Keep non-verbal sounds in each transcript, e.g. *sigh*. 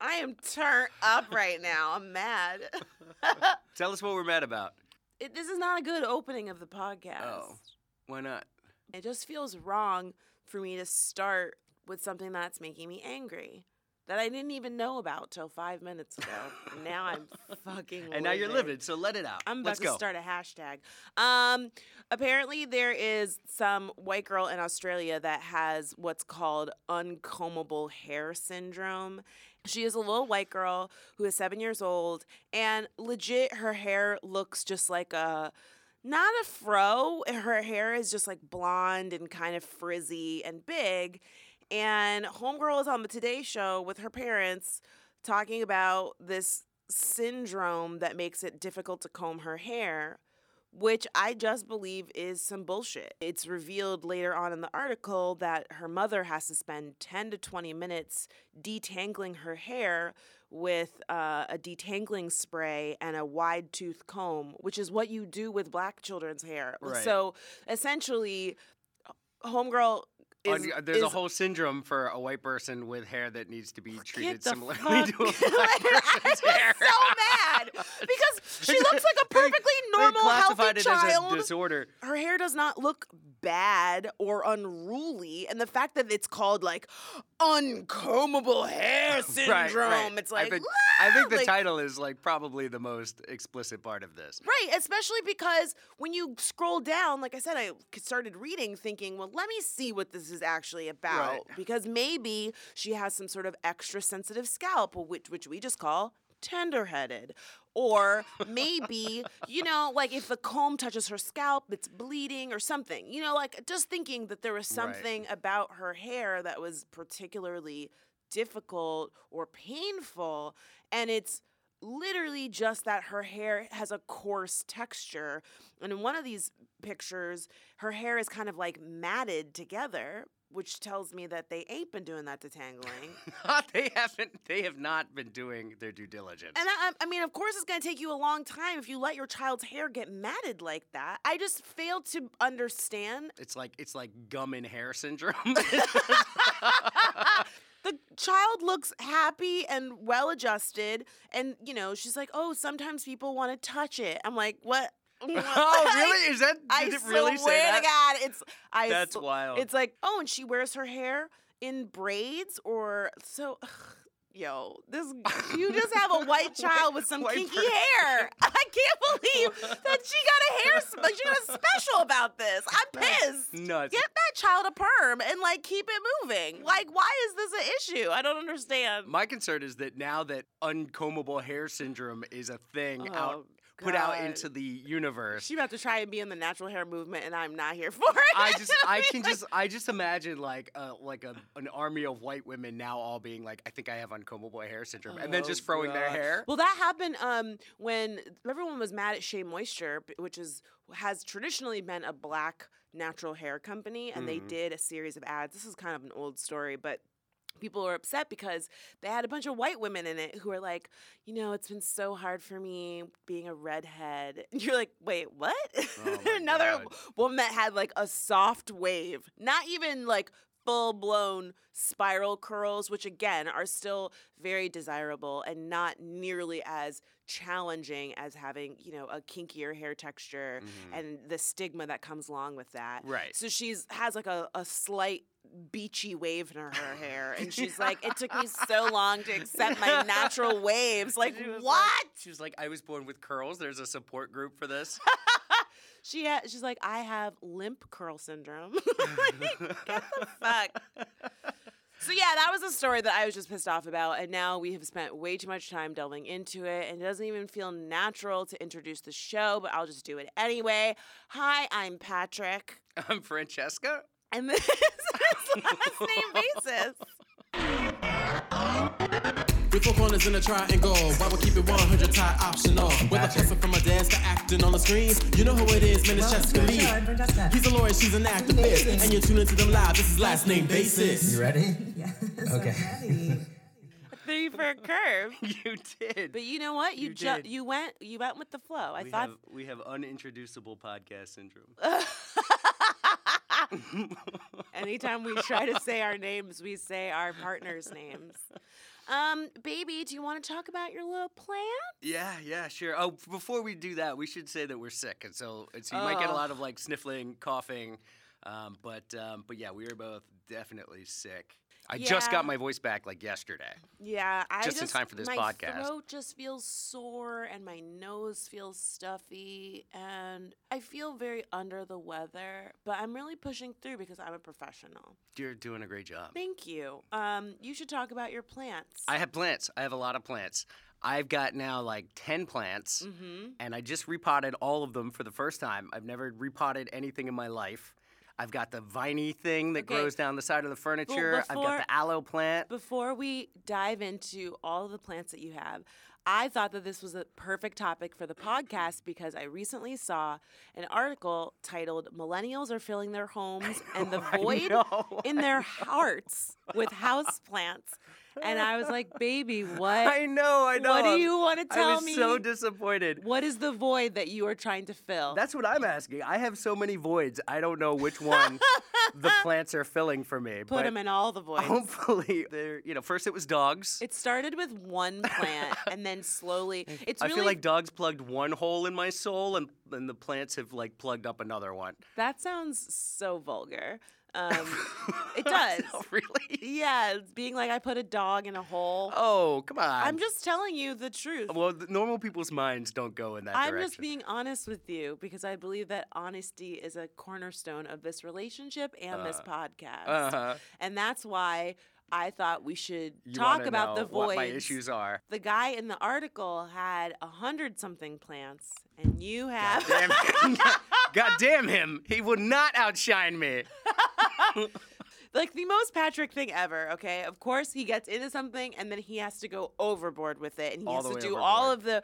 I am turned up right now. I'm mad. *laughs* Tell us what we're mad about. it, this is not a good opening of the podcast. Oh. Why not? It just feels wrong for me to start with something that's making me angry that I didn't even know about till five minutes ago. now I'm fucking. *laughs* And now you're livid. livid, so let it out. I'm about Let's to go. start a hashtag. Um, apparently, there is some white girl in Australia that has what's called uncombable hair syndrome. She is a little white girl who is seven years old, and legit, her hair looks just like a not a fro. Her hair is just like blonde and kind of frizzy and big. And Homegirl is on the Today Show with her parents talking about this syndrome that makes it difficult to comb her hair, which I just believe is some bullshit. It's revealed later on in the article that her mother has to spend 10 to 20 minutes detangling her hair with uh, a detangling spray and a wide tooth comb, which is what you do with black children's hair. Right. So essentially, Homegirl is. Un- uh, There's a whole syndrome for a white person with hair that needs to be treated similarly fuck- to a *laughs* black I person's was hair. so mad because *laughs* she looks like a They- perfectly they normal, classified healthy child. as a disorder. Her hair does not look bad or unruly, and the fact that it's called like uncombable hair syndrome, *laughs* Right, right. it's like I think, I think the like- title is like probably the most explicit part of this. Right, especially because when you scroll down, like I said, I started reading thinking, well, let me see what this is actually about. Right. Because maybe she has some sort of extra sensitive scalp, which, which we just call tender-headed. Or maybe, you know, like if the comb touches her scalp, it's bleeding or something. You know, like just thinking that there was Right. something about her hair that was particularly difficult or painful. And it's literally just that her hair has a coarse texture. And in one of these pictures, her hair is kind of like matted together, which tells me that they ain't been doing that detangling. *laughs* they haven't. They have not been doing their due diligence. And I, I mean, of course, it's going to take you a long time if you let your child's hair get matted like that. I just fail to understand. it's like it's like gum and hair syndrome. *laughs* *laughs* The child looks happy and well adjusted. And, you know, she's like, oh, sometimes people want to touch it. I'm like, what? *laughs* *laughs* oh, really? Is that? I Did it really swear say to that? God, it's I. That's sw- wild. It's like, oh, and she wears her hair in braids or so. Yo, this *laughs* you just have a *laughs* white child with some White kinky *laughs* person. hair. I can't believe that she got a hair sp- like she got a special about this. I'm pissed. Nuts. Get that child a perm and like keep it moving. Like, why is this an issue? I don't understand. My concern is that now that uncombable hair syndrome is a thing out Oh, put out into the universe. She about to try and be in the natural hair movement, and I'm not here *laughs* for it. I just I can *laughs* just I just imagine like uh like a an army of white women now all being like I think I have uncombable hair syndrome and then just Oh, throwing their hair. Well, that happened um, when everyone was mad at Shea Moisture, which is has traditionally been a black natural hair company, and they Mhm. did a series of ads. This is kind of an old story, but people were upset because they had a bunch of white women in it who were like, you know, it's been so hard for me being a redhead. *laughs* And you're like, wait, what? Oh *laughs* Another God. woman that had like a soft wave, not even like full blown spiral curls, which again are still very desirable and not nearly as challenging as having, you know, a kinkier hair texture Mhm. and the stigma that comes along with that. Right. So she's has like a, a slight beachy wave in her, hair. *laughs* And she's like, it took me so long to accept my natural *laughs* waves. Like, She what? she was like, I was born with curls. There's a support group for this. *laughs* She ha- she's like, I have limp curl syndrome. like, get the fuck. So yeah, that was a story that I was just pissed off about, and now we have spent way too much time delving into it, and it doesn't even feel natural to introduce the show, but I'll just do it anyway. Hi, I'm Patrick, I'm Francesca. And this *laughs* is last name basis. We four corners in a triangle. Why we keep it 100 tie optional? With a person from a desk to acting on the screens. You know who it is, man, it's Jessica Lee. He's a lawyer, she's an activist. And you're tuning to them live. This is last name basis. You ready? Yes. *laughs* Okay. Ready. Three for a curve. *laughs* you did. But you know what? You You ju- did. you went you went with the flow. I we thought have we have unintroducible podcast syndrome. *laughs* Anytime we try to say our names, we say our partners' names. Um, baby, do you want to talk about your little plant? Yeah, yeah, sure. Oh, before we do that, we should say that we're sick, and so, and so you might get a Oh. lot of like sniffling, coughing, um, but um, but yeah, we are both definitely sick. I just got my voice back like yesterday. Yeah, I Just just, in time for this my podcast. My throat just feels sore and my nose feels stuffy and I feel very under the weather, but I'm really pushing through because I'm a professional. You're doing a great job. Thank you. Um, you should talk about your plants. I have plants. I have a lot of plants. I've got now like 10 plants, mm-hmm. and I just repotted all of them for the first time. I've never repotted anything in my life. I've got the viney thing that Okay. grows down the side of the furniture. I've got the aloe plant. Before we dive into all of the plants that you have, I thought that this was a perfect topic for the podcast because I recently saw an article titled Millennials are filling their homes *laughs* and the void in their hearts with houseplants. *laughs* And I was like, baby, *laughs* what? I know, I know. What do you want to tell me? I was so disappointed. what is the void that you are trying to fill? That's what I'm asking. I have so many voids. I don't know which one *laughs* the plants are filling for me. Put them in all the voids. Hopefully, they're you know. First, it was dogs. It started with one plant *laughs* and then slowly. It's I really feel like dogs plugged one hole in my soul, and and the plants have like plugged up another one. that sounds so vulgar. Um, *laughs* it does. No, *laughs* really? Yeah, it's being like I put a dog in a hole. Oh, come on. I'm just telling you the truth. Well, the normal people's minds don't go in that direction. I'm direction. just being honest with you because I believe that honesty is a cornerstone of this relationship and this podcast. Uh-huh. And that's why I thought we should You talk about know the what voids. my issues are. The guy in the article had a hundred something plants, and you have God Damn him. *laughs* God damn him. He would not outshine me. *laughs* like the most Patrick thing ever. Okay, of course he gets into something and then he has to go overboard with it, and he All has to do all of the,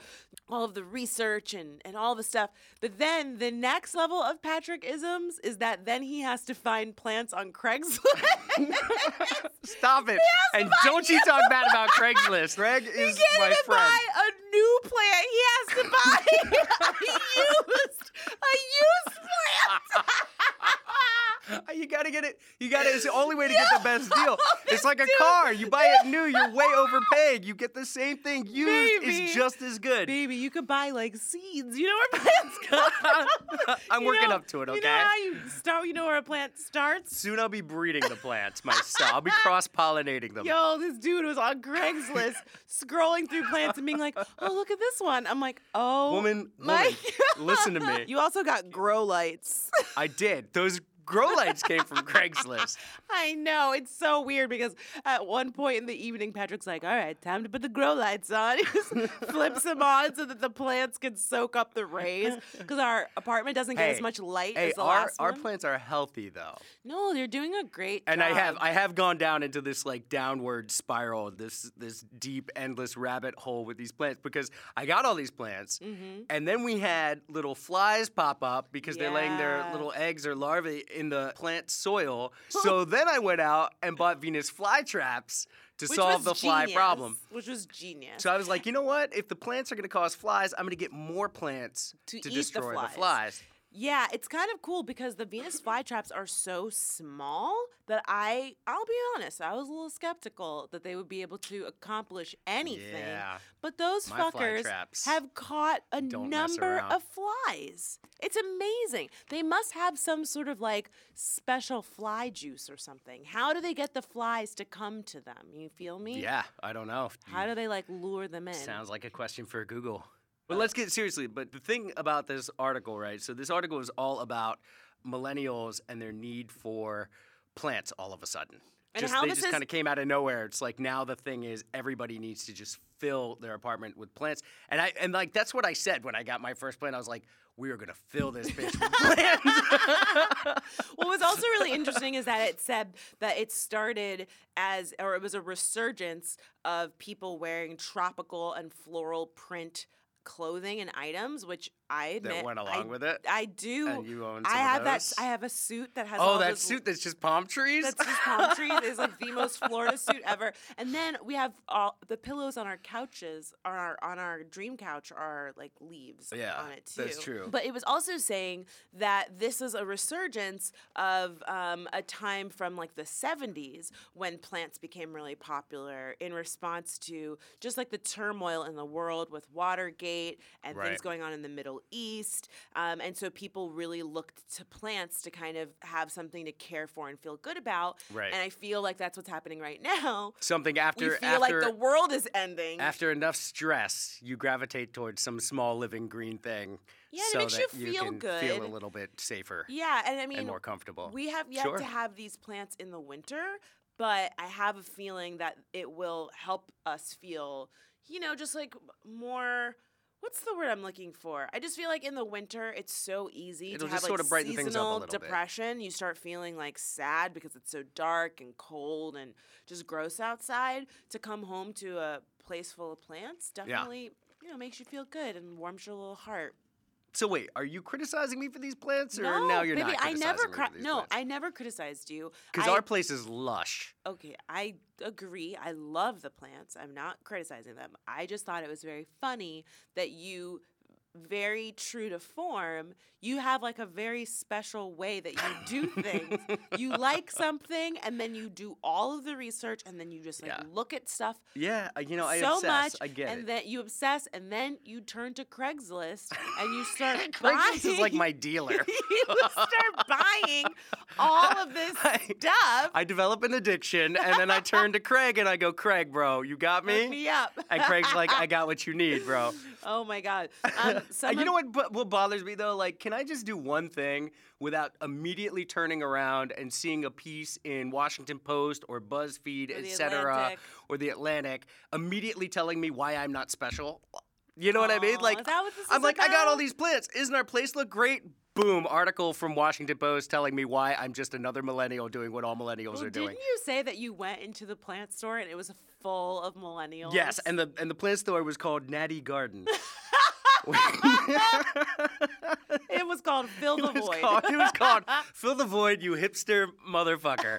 all of the research and and all the stuff. But then the next level of Patrick isms is that then he has to find plants on Craigslist. *laughs* Stop it. And don't you talk bad about Craigslist. *laughs* Greg is he my friend. buy a new plant. He has to buy a used, a used plant. *laughs* You gotta get it. You gotta. It's the only way to get the *laughs* best deal. It's like a car. You buy it new, you're way overpaid. You get the same thing used. Maybe. It's just as good. Baby, you could buy like seeds. You know where plants come *laughs* I'm You working know- up to it. Okay. You know how you start. You know where a plant starts. Soon I'll be breeding the plants myself. I'll be cross pollinating them. Yo, this dude was on Craigslist scrolling through plants and being like, "Oh, look at this one." I'm like, "Oh, Woman, my woman, listen to me. You also got grow lights. I did. Those grow lights came from Craigslist. *laughs* I know it's so weird because at one point in the evening, Patrick's like, "All right, time to put the grow lights on." *laughs* He just flips them on so that the plants can soak up the rays because our apartment doesn't get Hey, as much light Hey, as the our, last our one. plants are healthy though. no, they're doing a great and job. I have I have gone down into this like downward spiral, this this deep endless rabbit hole with these plants because I got all these plants, Mm-hmm. and then we had little flies pop up because they're laying their little eggs or larvae in the plant soil. so *laughs* then I went out and bought Venus flytraps to Which solve the fly genius, problem. which was genius. So I was like, you know what? If the plants are going to cause flies, I'm going to get more plants To to, eat the destroy flies. flies. Yeah, it's kind of cool because the Venus flytraps are so small that I, I'll be honest, I was a little skeptical that they would be able to accomplish anything. Yeah. But those My fuckers have caught a don't number of flies. It's amazing. They must have some sort of like special fly juice or something. How do they get the flies to come to them? You feel me? Yeah, I don't know. How do they like lure them in? Sounds like a question for Google. But let's get seriously. But the thing about this article, right? So this article is all about millennials and their need for plants all of a sudden. And just, how they this just is- kind of came out of nowhere. It's like now the thing is everybody needs to just fill their apartment with plants. And I and like that's what I said when I got my first plant. I was like, we are gonna fill this bitch with *laughs* plants. what was also really interesting is that it said that it started as, or it was a resurgence of people wearing tropical and floral print clothing and items, which I admit went I- along with it? I do. And you own I have that. I have a suit that has. Oh, that those- suit that's just palm trees? That's just palm trees. It's like the *laughs* most Florida suit ever. And then we have all the pillows on our couches, on our on our dream couch, are like leaves Yeah, on it too. that's true. But it was also saying that this is a resurgence of um, a time from like the 70s when plants became really popular in response to just like the turmoil in the world with Watergate and Right. things going on in the Middle East. Um, and so people really looked to plants to kind of have something to care for and feel good about. Right. And I feel like that's what's happening right now. Something after we feel after like the world is ending. after enough stress, you gravitate towards some small living green thing. Yeah, and it so makes you that you feel can feel a little bit safer yeah, and I mean, and more comfortable. We have yet Sure. to have these plants in the winter, but I have a feeling that it will help us feel, you know, just like more. What's the word I'm looking for? I just feel like in the winter it's so easy It'll to have sort like of brighten things up a seasonal little bit. depression. You start feeling like sad because it's so dark and cold and just gross outside. To come home to a place full of plants definitely, you know, makes you feel good and warms your little heart. So wait, are you criticizing me for these plants, or no, now you're baby, not? I never criticizing me for cri- no, plants? I never criticized you. Because our place is lush. Okay, I agree. I love the plants. I'm not criticizing them. I just thought it was very funny that you very true to form, you have like a very special way that you do things. *laughs* you like something and then you do all of the research and then you just like Yeah. look at stuff Yeah, you know, I so obsess. much I get and it. then you obsess and then you turn to Craigslist and you start *laughs* Craigslist is like buying- my dealer. *laughs* you start buying all of this I- stuff. I develop an addiction, and then I turn to Craig and I go, Craig, bro, you got me? me up. And Craig's like, I got what you need, bro. Oh my god. Um, Uh, *laughs* some you know what? But what bothers me though, like, can I just do one thing without immediately turning around and seeing a piece in Washington Post or BuzzFeed, etc., or the Atlantic, immediately telling me why I'm not special? You know what I mean? Like, that what this I'm like, I got all these plants. Isn't our place look great? Boom! Article from Washington Post telling me why I'm just another millennial doing what all millennials Well, are doing. Didn't you say that you went into the plant store and it was full of millennials? Yes, and the and the plant store was called Natty Garden. *laughs* *laughs* it was called Fill the it, Void. called, it was called *laughs* Fill the Void, you hipster motherfucker.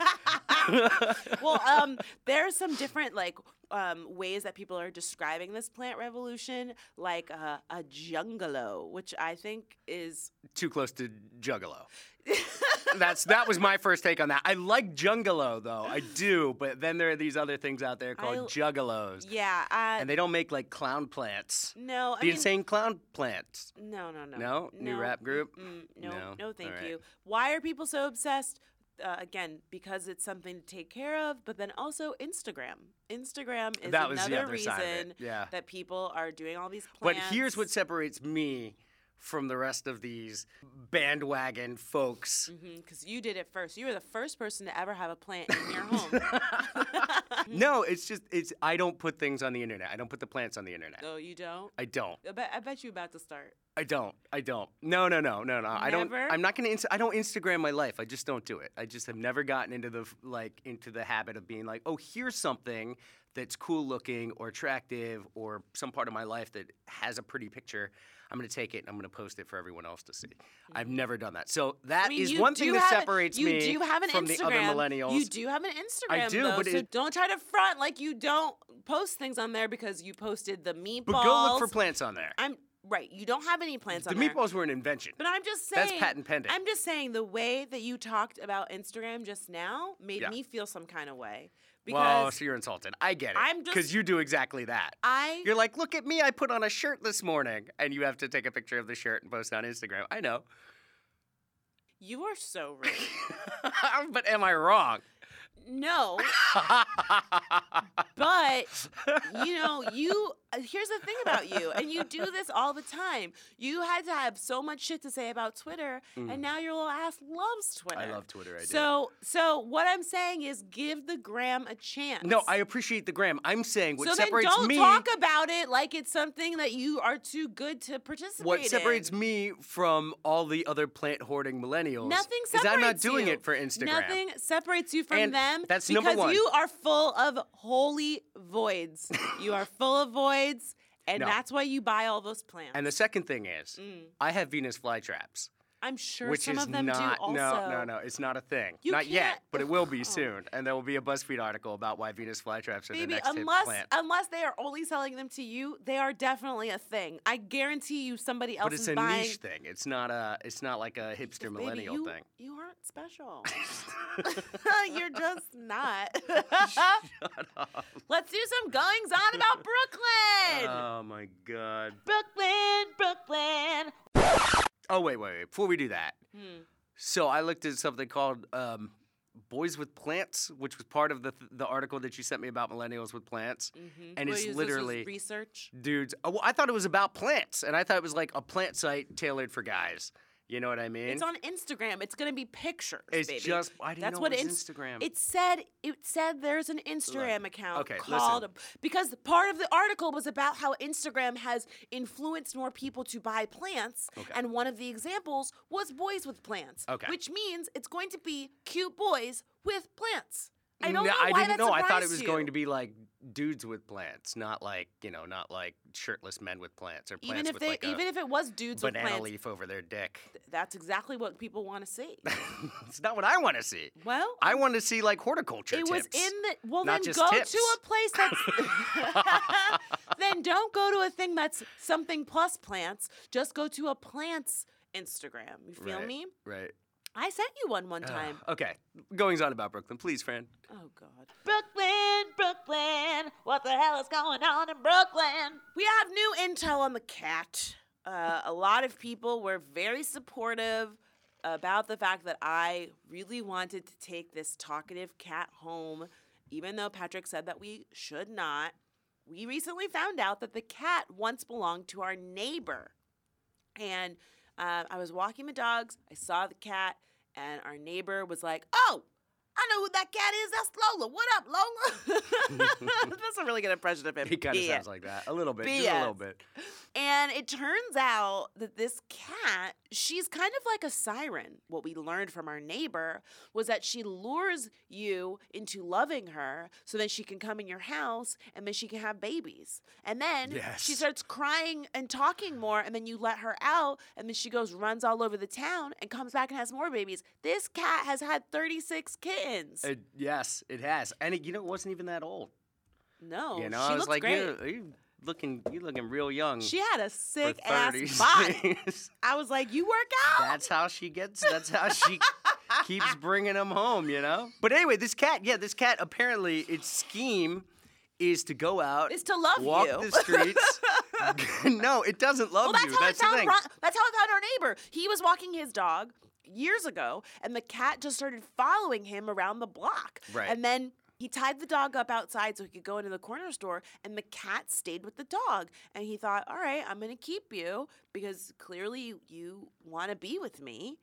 *laughs* well, um, there are some different like um, ways that people are describing this plant revolution, like uh, a jungalow, which I think is Too close to Juggalo. *laughs* That's that was my first take on that. I like Jungalow though, I do, but then there are these other things out there called I- Juggalos, yeah. Uh, and they don't make like clown plants. no, I the mean, insane clown plants. No, no, no. No? New rap group? No, No? no, thank right. you. Why are people so obsessed? Uh, again, because it's something to take care of, but then also Instagram. Instagram is That was the another other side of it, reason yeah. that people are doing all these But here's what separates me from the rest of these bandwagon folks. Because Mm-hmm, you did it first. You were the first person to ever have a plant in your home. *laughs* *laughs* No, it's just it's I don't put things on the internet. I don't put the plants on the internet. no, you don't. I don't. I bet, I bet you about to start. I don't. I don't. No, no, no, no, no. I don't. I'm not gonna. Inst- I don't Instagram my life. I just don't do it. I just have never gotten into the like into the habit of being like, oh, here's something that's cool looking or attractive or some part of my life that has a pretty picture. I'm gonna take it and I'm gonna post it for everyone else to see. I've never done that. So that is Mm-hmm. I mean, you one thing that separates you me do have an from Instagram. the other millennials. You do have an Instagram. I do, though, but so it- don't try to front like you don't post things on there because you posted the meatballs. but go look for plants on there. I'm right. You don't have any plants the on there. The meatballs were an invention. But I'm just saying. That's patent pending. I'm just saying the way that you talked about Instagram just now made Yeah. me feel some kind of way well, so you're insulted. I get it. I'm just because you do exactly that. I You're like, look at me, I put on a shirt this morning. And you have to take a picture of the shirt and post it on Instagram. I know. you are so rude. *laughs* but am I wrong? no, *laughs* but you know, you here's the thing about you, and you do this all the time. You had to have so much shit to say about Twitter, and now your little ass loves Twitter. Mm. I love Twitter, I do. So, so what I'm saying is, give the gram a chance. no, I appreciate the gram. I'm saying what so then separates don't me. talk about it like it's something that you are too good to participate what separates in. me from all the other plant hoarding millennials Nothing is separates I'm not doing you. it for Instagram. Nothing separates you from And them that's number because one. you are full of holy voids. you are full of voids and No. that's why you buy all those plants. And the second thing is, Mm. I have Venus flytraps, I'm sure which some is of them not do also. no no no. It's not a thing. You not yet, but it will be Oh. soon, and there will be a BuzzFeed article about why Venus flytraps are the Baby, next hit unless plant. unless they are only selling them to you, they are definitely a thing. I guarantee you, somebody else But it's a buying. niche thing. It's not a. It's not like a hipster Baby, millennial you, thing. You aren't special. *laughs* *laughs* You're just not. *laughs* Shut up. Let's do some goings on about Brooklyn. Oh my god. Brooklyn, Brooklyn. Oh wait, wait, wait. Before we do that, Hmm. so I looked at something called um, "Boys with Plants," which was part of the the article that you sent me about millennials with plants. Mm-hmm. And it's literally- research. Dudes, oh, well, I thought it was about plants, and I thought it was like a plant site tailored for guys. You know what I mean? It's on Instagram. It's gonna be pictures. It's baby. just I didn't That's know what it was Inst- Instagram. It said it said there's an Instagram account okay, called because part of the article was about how Instagram has influenced more people to buy plants, Okay. and one of the examples was boys with plants. Okay. which means it's going to be cute boys with plants. I don't No, know I why didn't that know. I thought it was you. going to be like dudes with plants, not like you know, not like shirtless men with plants or plants even if with they like even if it was dudes with banana plants. leaf over their dick. That's exactly what people want to see. *laughs* it's not what I want to see. Well, I um, want to see like horticulture It was in the well. then go tips. to a place that's. *laughs* then don't go to a thing that's something plus plants. Just go to a plants Instagram. You feel Right, me? Right. I sent you one one time. Ugh, okay. Goings on about Brooklyn, please, Fran. oh God. Brooklyn, Brooklyn. What the hell is going on in Brooklyn? We have new intel on the cat. Uh, a lot of people were very supportive about the fact that I really wanted to take this talkative cat home, even though Patrick said that we should not. We recently found out that the cat once belonged to our neighbor. And uh, I was walking the dogs, I saw the cat, and our neighbor was like, Oh, I know who that cat is. That's Lola. What up, Lola? *laughs* That's a really good impression of him. He kind of sounds like that. A little bit. Just a little bit. And it turns out that this cat, she's kind of like a siren. What we learned from our neighbor was that she lures you into loving her so then she can come in your house and then she can have babies. And then she starts crying and talking more and then you let her out and then she goes runs all over the town and comes back and has more babies. This cat has had 36 It, yes, it has. And it, you know, it wasn't even that old. no, you know, she I was looks like, great. you you looking, you looking real young. She had a sick ass *laughs* body. I was like, you work out? That's how she gets. That's how she *laughs* keeps bringing them home. You know. But anyway, this cat. Yeah, this cat. Apparently, its scheme is to go out, Is to love walk you. the streets. *laughs* no, it doesn't love Well, that's you. how That's I the found thing. Ron, that's how I found our neighbor. He was walking his dog years ago, and the cat just started following him around the block. Right. And then he tied the dog up outside so he could go into the corner store, and the cat stayed with the dog. And he thought, "All right, I'm gonna keep you because clearly you, you want to be with me."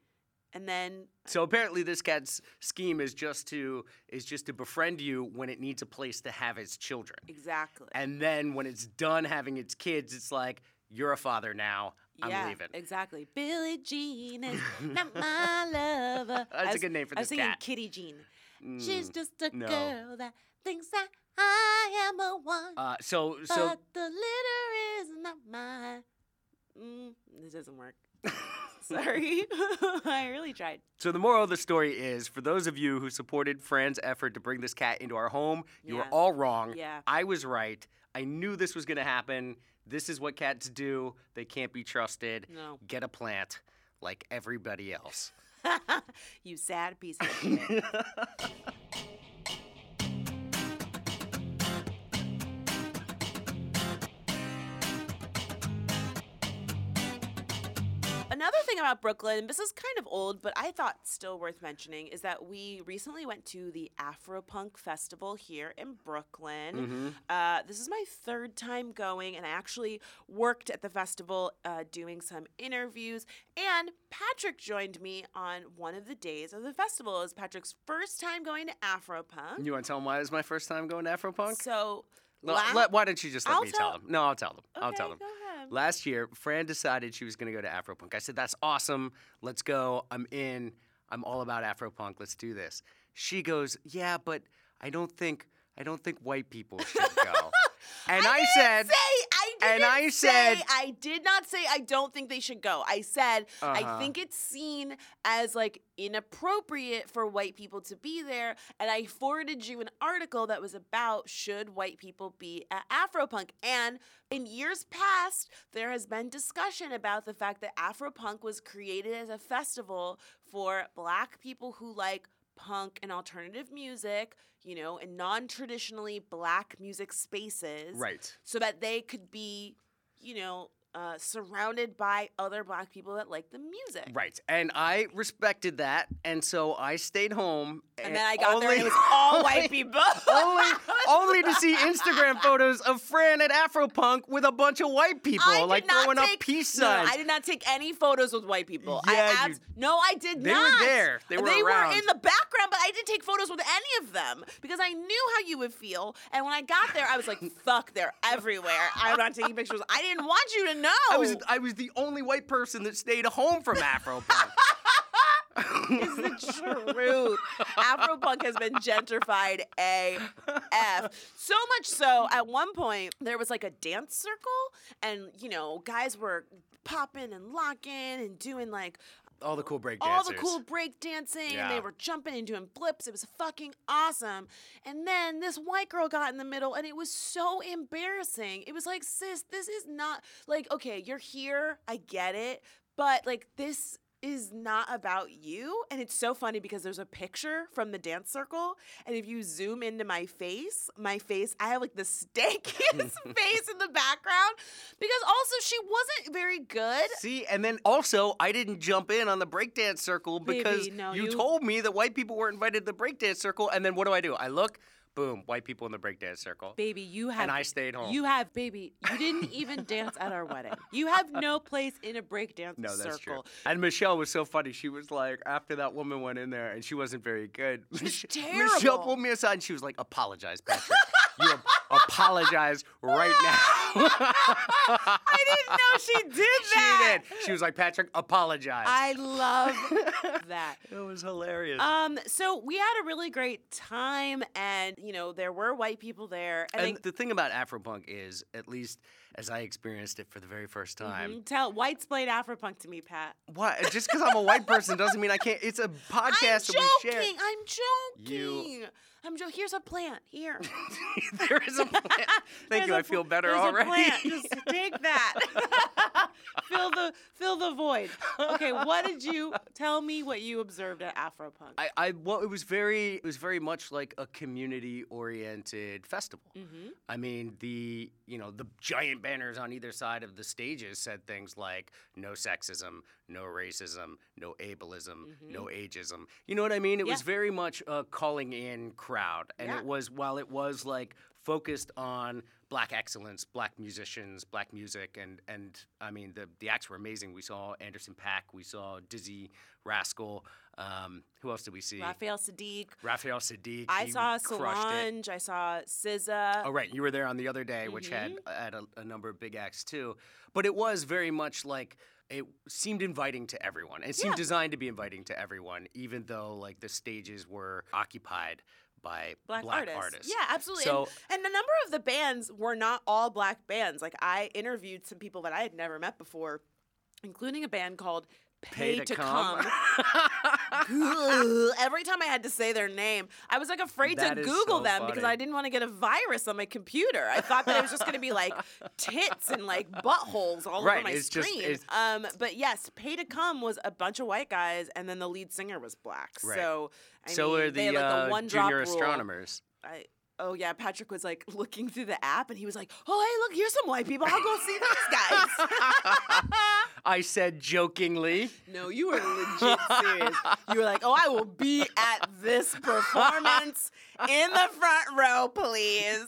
And then So apparently, this cat's scheme is just to is just to befriend you when it needs a place to have its children, exactly. and then when it's done having its kids, it's like you're a father now. I'm yeah, leaving. exactly. Billie Jean is *laughs* not my lover. *laughs* That's a was- good name for this cat. I was cat. Kitty Jean. She's Mm, just a no. girl that thinks that I am a one, Uh, so so but the litter is not mine. Mm, this doesn't work. *laughs* Sorry, I really tried. So the moral of the story is, for those of you who supported Fran's effort to bring this cat into our home, you were all wrong. Yeah. I was right. I knew this was going to happen. This is what cats do. They can't be trusted. No. Get a plant like everybody else. *laughs* you sad piece of shit. *laughs* Another thing about Brooklyn, this is kind of old, but I thought still worth mentioning, is that we recently went to the Afropunk Festival here in Brooklyn. Uh, this is my third time going, and I actually worked at the festival uh, doing some interviews. And Patrick joined me on one of the days of the festival. It was Patrick's first time going to Afropunk. You want to tell him why it's my first time going to Afropunk? So, No, la- why don't you just let I'll me tell tell- them? No, I'll tell them. I'll tell them. Last year, Fran decided she was going to go to Afropunk. I said, "That's awesome. Let's go. I'm in. I'm all about Afropunk. Let's do this." She goes, "Yeah, but I don't think I don't think white people should go." *laughs* and I, didn't said, say I And I say- said- I did not say I don't think they should go. I said I Uh-huh. think it's seen as like inappropriate for white people to be there. And I forwarded you an article that was about should white people be at Afropunk. And in years past, there has been discussion about the fact that Afropunk was created as a festival for black people who like punk and alternative music, you know, in non traditionally black music spaces Right. so that they could be, you know, uh, surrounded by other black people that like the music. Right. And I respected that. And so I stayed home. And then I got there and it only- was all *laughs* white people. only, *laughs* only to see Instagram photos of Fran at Afropunk with a bunch of white people, I like throwing take, up peace no. I did not take any photos with white people. Yeah, I you- no, I did not. They were there. They were They around. were in the background, but I didn't take photos with any of them because I knew how you would feel. And when I got there, I was like, *laughs* "Fuck, they're everywhere. I'm not taking pictures. I didn't want you to know." I was I was the only white person that stayed home from Afropunk. *laughs* is the truth. Afropunk has been gentrified AF. So much so, at one point, there was like a dance circle, and, you know, guys were popping and locking and doing like All the cool break all the cool break dancing and they were jumping and doing flips. It was fucking awesome. And then this white girl got in the middle and it was so embarrassing. It was like, sis, this is not like, okay, you're here. I get it. But like, this is not about you. And it's so funny because there's a picture from the dance circle. And if you zoom into my face, my face, I have like the *laughs* stankiest *laughs* face in the background because also she wasn't very good. See, and then also I didn't jump in on the breakdance circle because Baby, no, you, you- told me that white people weren't invited to the breakdance circle, and then what do I do? I look, boom, white people in the breakdance circle. Baby, you have. And I stayed home. You have, baby. You didn't even dance at our wedding. *laughs* You have no place in a breakdance No, that's true. circle. And Michelle was so funny. She was like, after that woman went in there and she wasn't very good. Mich- *laughs* Michelle terrible. pulled me aside and she was like, apologize, Patrick. *laughs* you ap- apologize right now. *laughs* I didn't know she did that. she did. She was like, Patrick, apologize. I love *laughs* that. it was hilarious. Um, so we had a really great time, and you know there were white people there. And, and they- the thing about Afropunk is, at least as I experienced it for the very first time, Mhm. tell white explain Afropunk to me, Pat. why? Just because I'm a white person doesn't mean I can't. It's a *laughs* podcast I'm that we share. joking. I'm joking. You- I'm joking. Here's a plant. Here. *laughs* there is a plan. *laughs* Thank you. I feel better there's already. A plant. Just take that. fill the fill the void. Okay, what did you tell me? What you observed at Afropunk? I, I well, it was very, it was very much like a community-oriented festival. mm-hmm. I mean, the you know the giant banners on either side of the stages said things like "No sexism, no racism, no ableism, no ageism." You know what I mean? It was Mm-hmm. Very much a calling in crowd, and Yeah. it was while it was like focused on black excellence, black musicians, black music, and and I mean the the acts were amazing. We saw Anderson .Paak, we saw Dizzee Rascal. Um, who else did we see? Raphael Saadiq. Raphael Saadiq. I saw. Solange. I saw SZA. Oh, right. You were there on the other day, which had, Mm-hmm. had a, a number of big acts too. But it was very much like it seemed inviting to everyone. It seemed Yeah. designed to be inviting to everyone, even though like the stages were occupied by black, artists. artists. Yeah, absolutely. So and, and a number of the bands were not all black bands. Like I interviewed some people that I had never met before, including a band called Pay, to, Come. Ugh. *laughs* Every time I had to say their name, I was like afraid That to Google so them because. I didn't want to get a virus on my computer. I thought that it was just going to be like *laughs* tits and like buttholes all over my it's just- screen. it's- um, but yes, Pay to Come was a bunch of white guys, and then the lead singer was black. Right. So I so mean, are they the, had, like, uh, the one drop junior astronomers. I oh yeah, Patrick was like *laughs* looking through the app and he was like, "Oh hey, look, here's some white people. I'll go see these guys." *laughs* I said jokingly. no, you were legit serious. You were like, "Oh, I will be at this performance in the front row, please."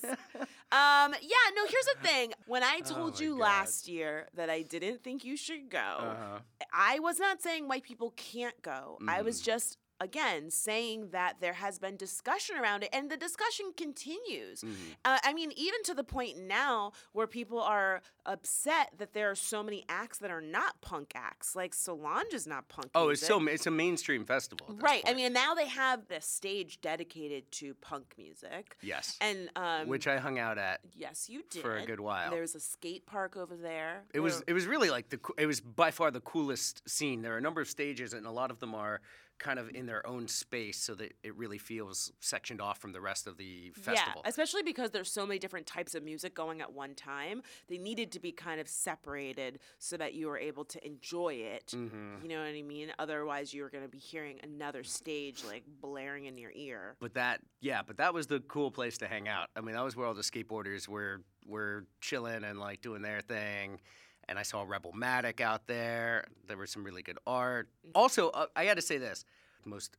Um, yeah, no, here's the thing. When I told Oh you God. last year that I didn't think you should go, Uh-huh. I was not saying white people can't go. I was Mm. just again saying that there has been discussion around it and the discussion continues Mm-hmm. uh, i mean even to the point now where people are upset that there are so many acts that are not punk acts like solange is not punk Oh, it's so it's a mainstream festival. right i mean now they have a stage dedicated to punk music yes, and um which I hung out at. yes you did for a good while. there's a skate park over there It was There- it was really like the it was by far the coolest scene. There are a number of stages, and a lot of them are kind of in their own space, so that it really feels sectioned off from the rest of the festival. Yeah, especially because there's so many different types of music going at one time. They needed to be kind of separated so that you were able to enjoy it. Mm-hmm. You know what I mean? Otherwise, you were going to be hearing another stage like blaring in your ear. But that, yeah, but that was the cool place to hang out. I mean, that was where all the skateboarders were were chilling and like doing their thing. And I saw Rebelmatic out there. There was some really good art. Also, uh, I got to say this: most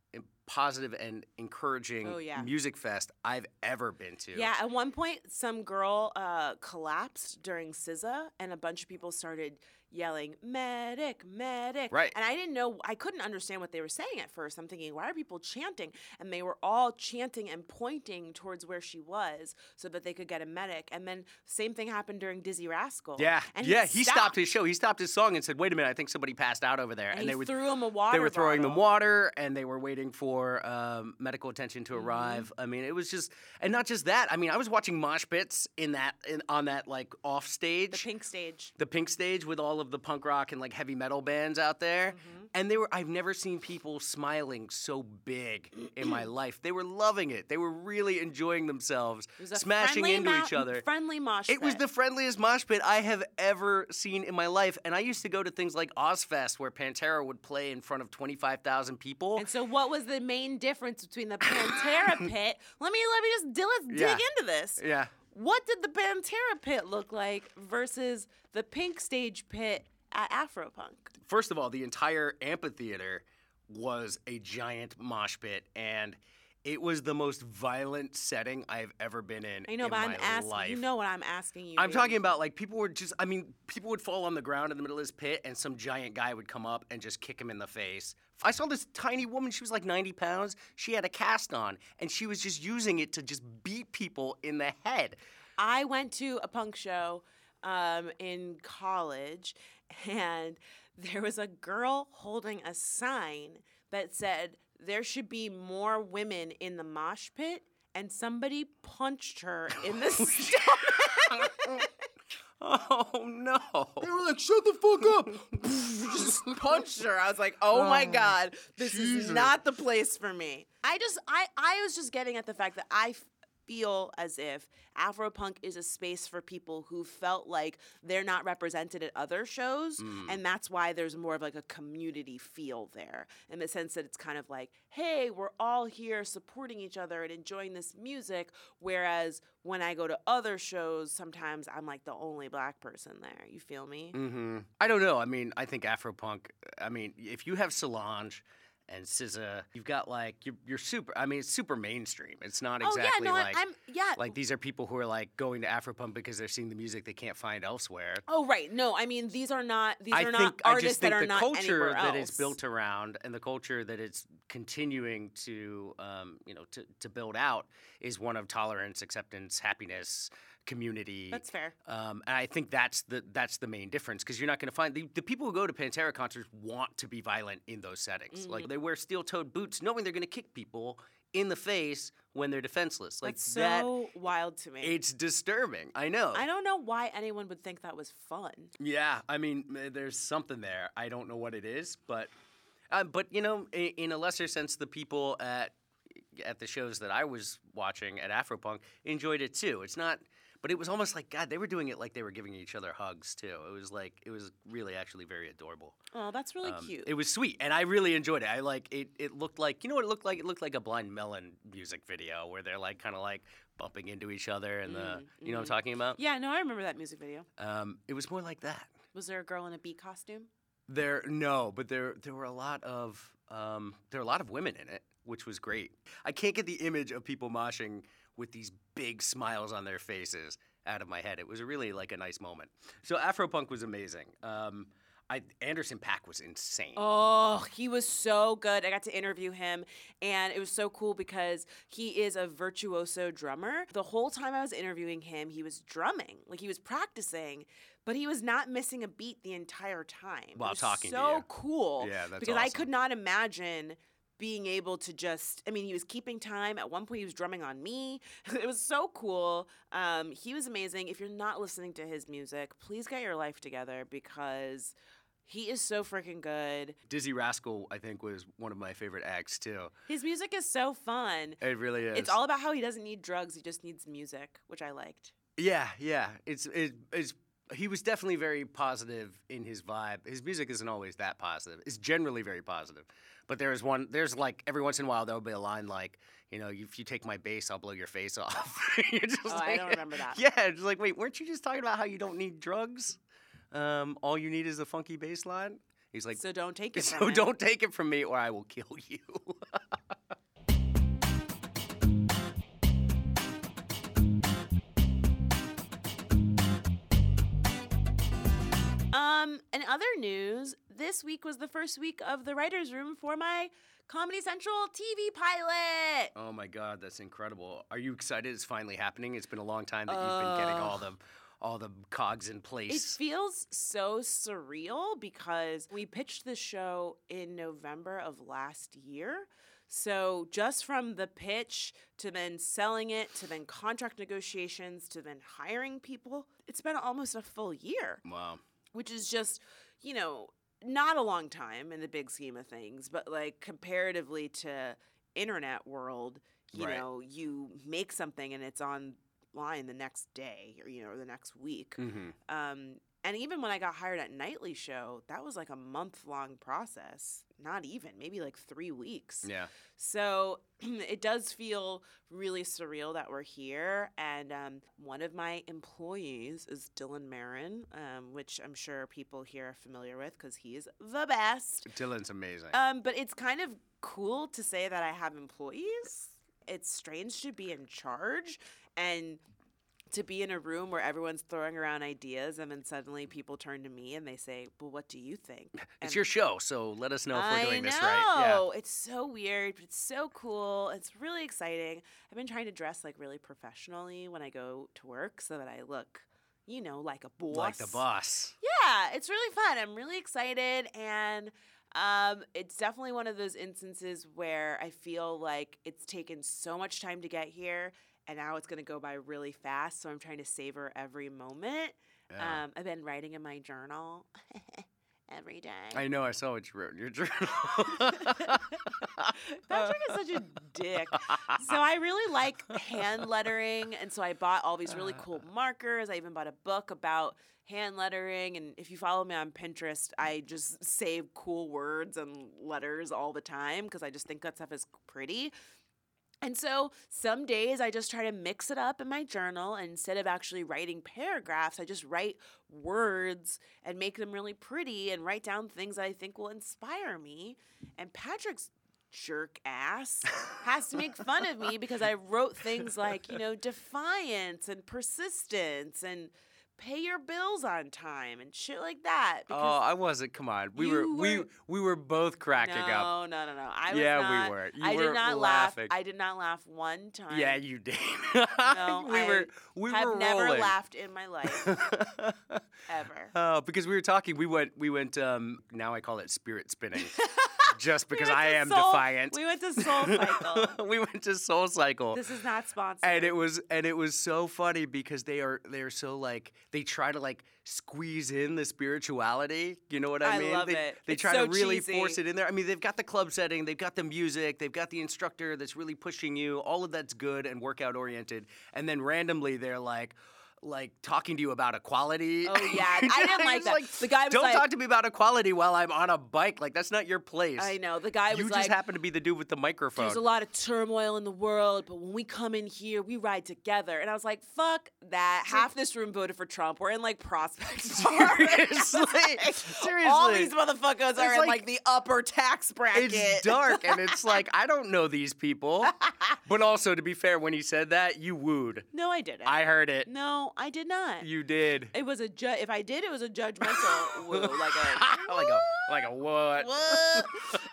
positive and encouraging Oh, yeah. music fest I've ever been to. Yeah, at one point, some girl uh, collapsed during SZA, and a bunch of people started yelling "medic, medic!" Right. And I didn't know, I couldn't understand what they were saying at first. I'm thinking, why are people chanting? And they were all chanting and pointing towards where she was so that they could get a medic. And then same thing happened during Dizzee Rascal. Yeah, and yeah. He stopped. his show. He stopped his song and said, "Wait a minute, I think somebody passed out over there." and, he they were threw him a water. they were throwing them water, and they were waiting for um, medical attention to Mm-hmm. arrive. I mean, it was just, and not just that. I mean, I was watching mosh pits in that in, on that like off stage, The pink stage. the pink stage with all of the punk rock and like heavy metal bands out there. Mm-hmm. And they were I've never seen people smiling so big in my *clears throat* life. They were loving it. They were really enjoying themselves, It was a smashing into each other. Friendly mosh. Pit. It was the friendliest mosh pit I have ever seen in my life. And I used to go to things like Ozzfest where Pantera would play in front of 25,000 people. And so, what was the main difference between the *coughs* Pantera pit? Let me let me just let's Yeah. dig into this. yeah. What did the Pantera pit look like versus the Pink Stage pit at Afropunk? First of all, the entire amphitheater was a giant mosh pit. And it was the most violent setting I've ever been in. I know, in but I'm my asking. life. You know what I'm asking you. I'm baby. talking about like people were just, I mean, people would fall on the ground in the middle of this pit and some giant guy would come up and just kick him in the face. I saw this tiny woman, she was like 90 pounds. She had a cast on and she was just using it to just beat people in the head. I went to a punk show um, in college, and there was a girl holding a sign that said there should be more women in the mosh pit, and somebody punched her in the *laughs* stomach. *laughs* Oh no. They were like, shut the fuck up. *laughs* just punched her. I was like, "Oh my oh, god, this Jesus. is not the place for me." I just, I, I was just getting at the fact that I f- feel as if Afropunk is a space for people who felt like they're not represented at other shows, and that's why there's more of like a community feel there, in the sense that it's kind of like, "Hey, we're all here supporting each other and enjoying this music," whereas when I go to other shows, sometimes I'm like the only black person there. You feel me? hmm I don't know. I mean, I think Afropunk, I mean, if you have Solange and SZA, you've got like, you're, you're super, I mean, it's super mainstream. It's not exactly oh yeah, no, like, I'm, yeah. like these are people who are like going to Afropunk because they're seeing the music they can't find elsewhere. Oh right, no, I mean these are not these I are think not I artists just think that are the not culture anywhere that else. it's built around and the culture that it's continuing to um, you know to, to build out is one of tolerance, acceptance, happiness, community. That's fair. Um, and I think that's the that's the main difference because you're not going to find the, the people who go to Pantera concerts want to be violent in those settings. Mm-hmm. Like they wear steel-toed boots, knowing they're going to kick people in the face when they're defenseless. Like That's that, so wild to me. it's disturbing. I know. I don't know why anyone would think that was fun. Yeah, I mean, there's something there. I don't know what it is, but, uh, but you know, in, in a lesser sense, the people at at the shows that I was watching at Afropunk enjoyed it too. It's not, but it was almost like God. They were doing it like they were giving each other hugs too. It was like it was really actually very adorable. Oh, that's really Um, cute. It was sweet, and I really enjoyed it. I like it. It looked like you know what it looked like. It looked like a Blind Melon music video where they're like kind of like bumping into each other, and the you know what I'm talking about. yeah, no, I remember that music video. Um, it was more like that. Was there a girl in a bee costume? There no, but there there were a lot of um, there were a lot of women in it, which was great. I can't get the image of people moshing with these big smiles on their faces out of my head. It was really like a nice moment. So Afropunk was amazing. Um, I Anderson .Paak was insane. Oh, he was so good. I got to interview him, and it was so cool because he is a virtuoso drummer. The whole time I was interviewing him, he was drumming, like he was practicing, but he was not missing a beat the entire time. It While was talking to so cool. Yeah, that's because I could not imagine being able to just i mean he was keeping time. At one point he was drumming on me. *laughs* It was so cool. Um, he was amazing. If you're not listening to his music please get your life together because he is so freaking good. Dizzee Rascal, I think, was one of my favorite acts too. his music is so fun. It really is. it's all about how he doesn't need drugs. He just needs music which i liked. Yeah, yeah. It's it, it's he was definitely very positive in his vibe. His music isn't always that positive. It's generally very positive. But there's one there's like every once in a while there'll be a line like, you know, if you take my bass, I'll blow your face off. *laughs* You're just Oh, I like- don't remember that. Yeah, it's like, wait, weren't you just talking about how you don't need drugs? Um, all you need is a funky bass line? He's like, so don't take it *laughs* so don't take it from me or I will kill you. *laughs* Um, in other news, this week was the first week of the writers' room for my Comedy Central TV pilot. Oh my god, that's incredible. Are you excited it's finally happening? It's been a long time that you've been getting all the all the cogs in place. It feels so surreal because we pitched the show in November of last year. So just from the pitch to then selling it to then contract negotiations to then hiring people, it's been almost a full year. wow. Which is just, you know, not a long time in the big scheme of things, but like comparatively to internet world, you Right. know, you make something and it's online the next day or you know, or the next week. hmm Um, and even when I got hired at Nightly Show, that was like a month long process. Not even, maybe like three weeks. Yeah. So *clears throat* it does feel really surreal that we're here. And um, one of my employees is Dylan Marron, um, which I'm sure people here are familiar with because he is the best. Dylan's amazing. Um, but it's kind of cool to say that I have employees. It's strange to be in charge and to be in a room where everyone's throwing around ideas and then suddenly people turn to me and they say, Well, what do you think? *laughs* it's your show, so let us know if we're doing this right. It's so weird, but it's so cool. It's really exciting. I've been trying to dress like really professionally when I go to work so that I look, you know, like a boss. Yeah. Like the boss. Yeah, it's really fun. I'm really excited and um, it's definitely one of those instances where I feel like it's taken so much time to get here and now it's going to go by really fast. So I'm trying to savor every moment. Yeah. Um, I've been writing in my journal *laughs* every day. I know. I saw what you wrote in your *laughs* journal. Patrick is such a dick. So I really like hand lettering, and so I bought all these really cool *laughs* markers. I even bought a book about hand lettering, and if you follow me on Pinterest, I just save cool words and letters all the time because I just think that stuff is pretty. And so some days I just try to mix it up in my journal. Instead of actually writing paragraphs, I just write words and make them really pretty and write down things that I think will inspire me. And Patrick's jerk ass has to make fun of me because I wrote things like, you know, *laughs* defiance and persistence and pay your bills on time and shit like that. oh, I wasn't. Come on. We were, You we were- we were both cracking no, up. no, no, no. I was Yeah, we were. You I were did not laughing. laugh. I did not laugh one time. Yeah, you did. No, *laughs* we I were we have were never rolling. laughed in my life *laughs* ever. Oh, because we were talking. We went. We went. Um, now I call it spirit spinning, *laughs* just because went I am Soul- defiant. We went to Soul *laughs* Cycle. we went to SoulCycle. this is not sponsored. and it was and it was so funny because they are they're so like they try to like squeeze in the spirituality. You know what I, I mean? love they, it. They It's try so to really cheesy. force it in there. I mean, they've got the club setting, they've got the music, they've got the instructor that's really pushing you. All of that's good and workout oriented. And then randomly they're like. Like talking to you about equality. Oh, yeah. *laughs* I didn't like It's that. The guy was don't like- talk to me about equality while I'm on a bike. Like that's not your place. I know. The guy You was just like, happen to be the dude with the microphone. there's a lot of turmoil in the world, but when we come in here, we ride together. And I was like, fuck that. Half this room voted for Trump. We're in like Prospect. *laughs* *laughs* Seriously, seriously. All these motherfuckers are in like- like, the upper tax bracket. It's dark, and it's like I don't know these people. but also, to be fair, when he said that, you wooed. No, I didn't. I heard it. no, I did not. You did. It was a ju- if I did, it was a judgmental *laughs* woo, like a *laughs* like a like a what? *laughs* what?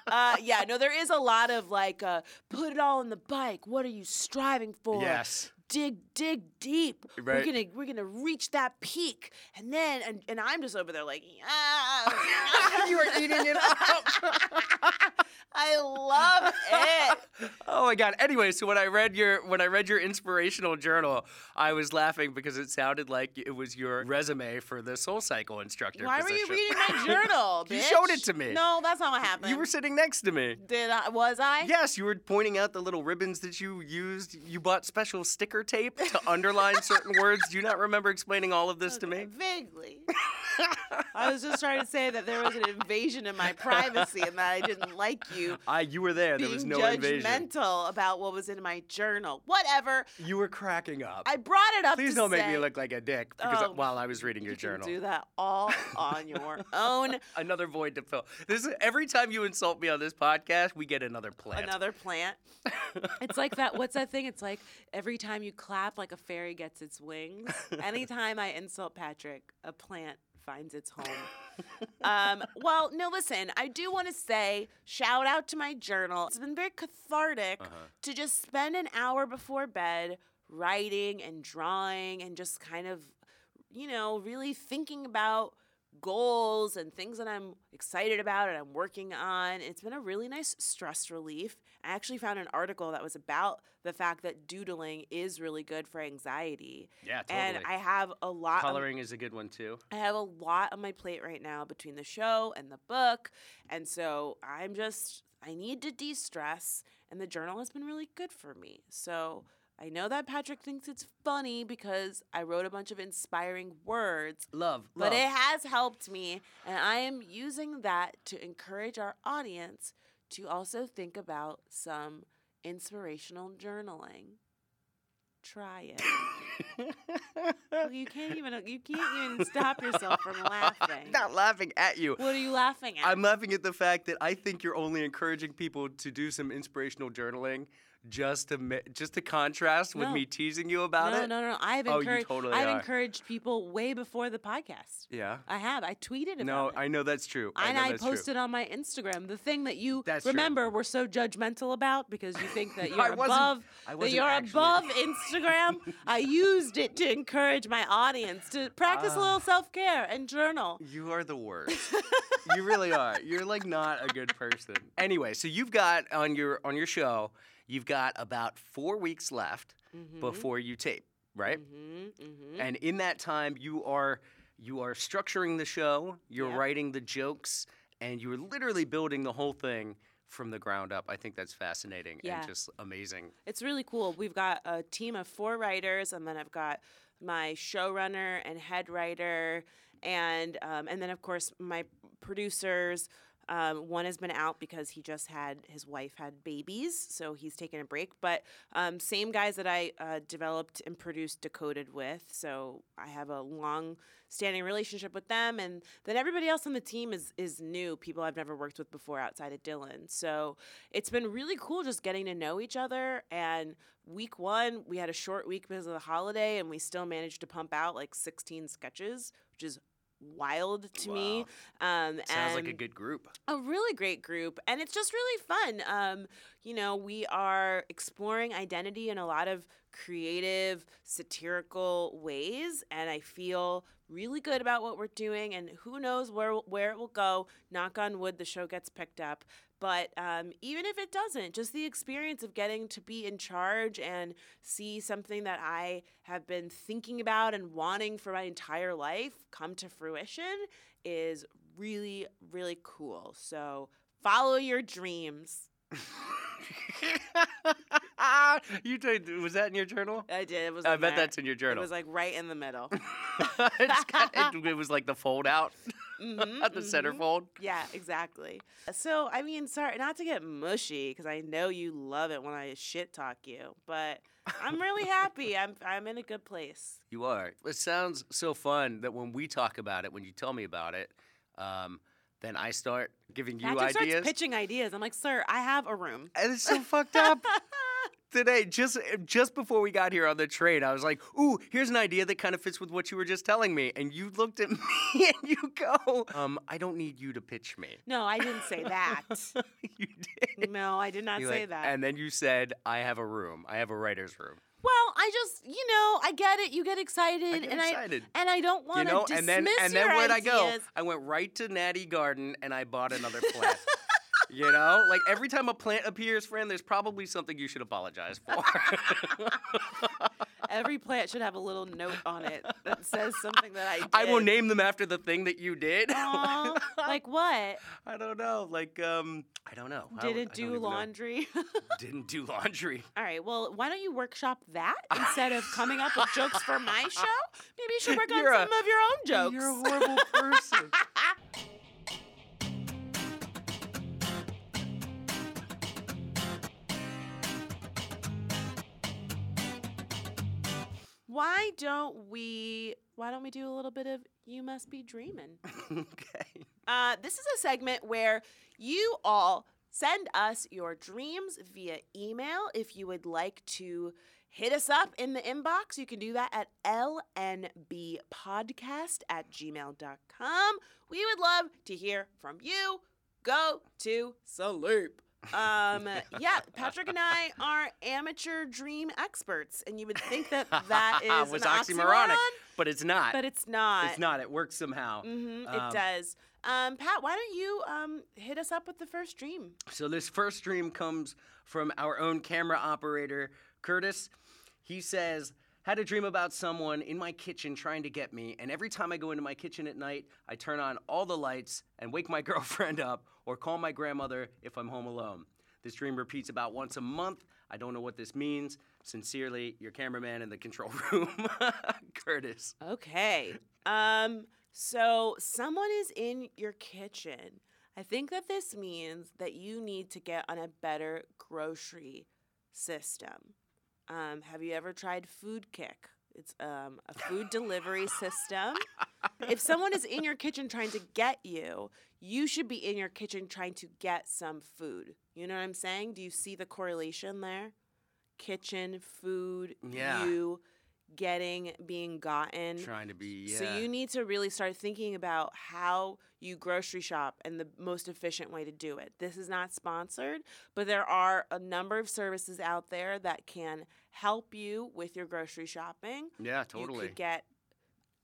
uh, yeah, no, there is a lot of like, uh, put it all in the bike. What are you striving for? Yes. Dig, dig deep. We're gonna, we're gonna reach that peak, and then, and, and I'm just over there like, yeah. you are eating it up. I love it. *laughs* Oh my god. Anyway, so when I read your when I read your inspirational journal, I was laughing because it sounded like it was your resume for the SoulCycle instructor. Why were you position. reading my *laughs* journal? You showed it to me. No, that's not what happened. You were sitting next to me. Did I? Was I? Yes, you were pointing out the little ribbons that you used. You bought special sticker tape to underline certain *laughs* words. Do you not remember explaining all of this to me? Vaguely. I was just trying to say that there was an invasion of my *laughs* privacy and that I didn't like you I, you were there. There was no invasion. judgmental about what was in my journal. Whatever. You were cracking up. I brought it up Please to don't make me look like a dick because Oh, while I was reading your you can journal. do that all on your *laughs* own. Another void to fill. This is every time you insult me on this podcast, we get another plant. Another plant. *laughs* It's like that. What's that thing? It's like every time you clap, like a fairy gets its wings. Anytime I insult Patrick, a plant finds its home. um, well, no, listen, I do want to say shout out to my journal. It's been very cathartic Uh-huh. to just spend an hour before bed writing and drawing and just kind of, you know, really thinking about goals and things that I'm excited about and I'm working on. It's been a really nice stress relief. I actually found an article that was about the fact that doodling is really good for anxiety. Yeah, totally. And I have a lot of Coloring is a good one too. I have a lot on my plate right now between the show and the book. And so I'm just, I need to de stress, and the journal has been really good for me. So I know that Patrick thinks it's funny because I wrote a bunch of inspiring words, Love, but love. it has helped me. And I am using that to encourage our audience to also think about some inspirational journaling. Try it. *laughs* you can't even you can't even stop yourself from laughing. I'm *laughs* not laughing at you. What are you laughing at? I'm laughing at the fact that I think you're only encouraging people to do some inspirational journaling just to just to contrast with No. me teasing you about no, it. no, no. No. I've encouraged. Oh, you totally I've are. encouraged people way before the podcast. Yeah. I have. I tweeted about No, it. No, I know that's true. I and know I that's true. posted on my Instagram the thing that you That's true. remember we're so judgmental about because you think that *laughs* you're above I that you're actually- above Instagram. I used it to encourage my audience to practice a Ah. little self care and journal. You are the worst. you really are. You're like not a good person. Anyway, so you've got on your on your show, you've got about four weeks left before you tape, right? Mm-hmm, mm-hmm. And in that time, you are you are structuring the show, you're Yep. writing the jokes, and you're literally building the whole thing from the ground up. I think that's fascinating Yeah. and just amazing. It's really cool. We've got a team of four writers, and then I've got my showrunner and head writer, and um, and then of course my producers. Um, one has been out because he just had his wife had babies, so he's taking a break. But um, same guys that I uh, developed and produced Decoded with, so I have a long standing relationship with them, and then everybody else on the team is is new, people I've never worked with before outside of Dylan. So it's been really cool just getting to know each other. And week one, we had a short week because of the holiday, and we still managed to pump out like 16 sketches, which is wild to me. Um, Sounds like a good group. a really great group and it's just really fun um, you know we are exploring identity in a lot of creative satirical ways and i feel really good about what we're doing and who knows where where it will go knock on wood the show gets picked up but um, even if it doesn't just the experience of getting to be in charge and see something that i have been thinking about and wanting for my entire life come to fruition is really, really cool. So follow your dreams. *laughs* you did, was that in your journal? I did. It was. I bet there. that's in your journal. It was like right in the middle. *laughs* It's got- it, it was like the fold out, Mhm, *laughs* the mhm. centerfold. Yeah, exactly. So, I mean, sorry, not to get mushy, because I know you love it when I shit talk you, but I'm really happy. I'm I'm in a good place. You are. It sounds so fun that when we talk about it, when you tell me about it, um, then I start giving you Patrick ideas. starts pitching ideas. I'm like, sir, I have a room. and it's so *laughs* fucked up. Today, just just before we got here on the train, I was like, "Ooh, here's an idea that kind of fits with what you were just telling me." And you looked at *laughs* me and you go, "Um, I don't need you to pitch me." No, I didn't say that. *laughs* you did. no, I did not You say like- that. And then you said, "I have a room. I have a writer's room." well, I just, you know, I get it. You get excited, get and excited. I and I don't want to you know, dismiss and then and then your where'd I go? I went right to Natty Garden and I bought another plant. *laughs* you know, like every time a plant appears, friend, there's probably something you should apologize for. *laughs* Every plant should have a little note on it that says something that I did. *laughs* I will name them after the thing that you did. Aw, *laughs* like what? I don't know. Like, um, I don't know. I don't- I Didn't do laundry. Didn't do laundry. All right. Well, why don't you workshop that instead of coming up with jokes for my show? Maybe you should work on You're a- some of your own jokes. You're a horrible person. Why don't we? Why don't we do a little bit of "You Must Be Dreaming"? *laughs* okay. Uh, this is a segment where you all send us your dreams via email. If you would like to hit us up in the inbox, you can do that at lnbpodcast at gmail.com. We would love to hear from you. Go to sleep. Um, yeah, Patrick and I are amateur dream experts, and you would think that *laughs* that is was oxymoronic, oxymoron, but it's not. but it's not. It's not. It works somehow. hmm Um, it does. Um, Pat, why don't you um, hit us up with the first dream? So this first dream comes from our own camera operator, Curtis. He says, had a dream about someone in my kitchen trying to get me, and every time I go into my kitchen at night, I turn on all the lights and wake my *laughs* girlfriend up or call my grandmother if I'm home alone. This dream repeats about once a month. I don't know what this means. Sincerely, your cameraman in the control *laughs* room, Curtis. Okay. Um, so someone is in your kitchen. I think that this means that you need to get on a better grocery system. Um, have you ever tried FoodKick? It's um, a food delivery system. If someone is in your kitchen trying to get you, you should be in your kitchen trying to get some food. You know what I'm saying? Do you see the correlation there? Kitchen, food, Yeah. you getting, being gotten. Trying to be, yeah. So you need to really start thinking about how you grocery shop and the most efficient way to do it. This is not sponsored, but there are a number of services out there that can help you with your grocery shopping. yeah, You totally. could get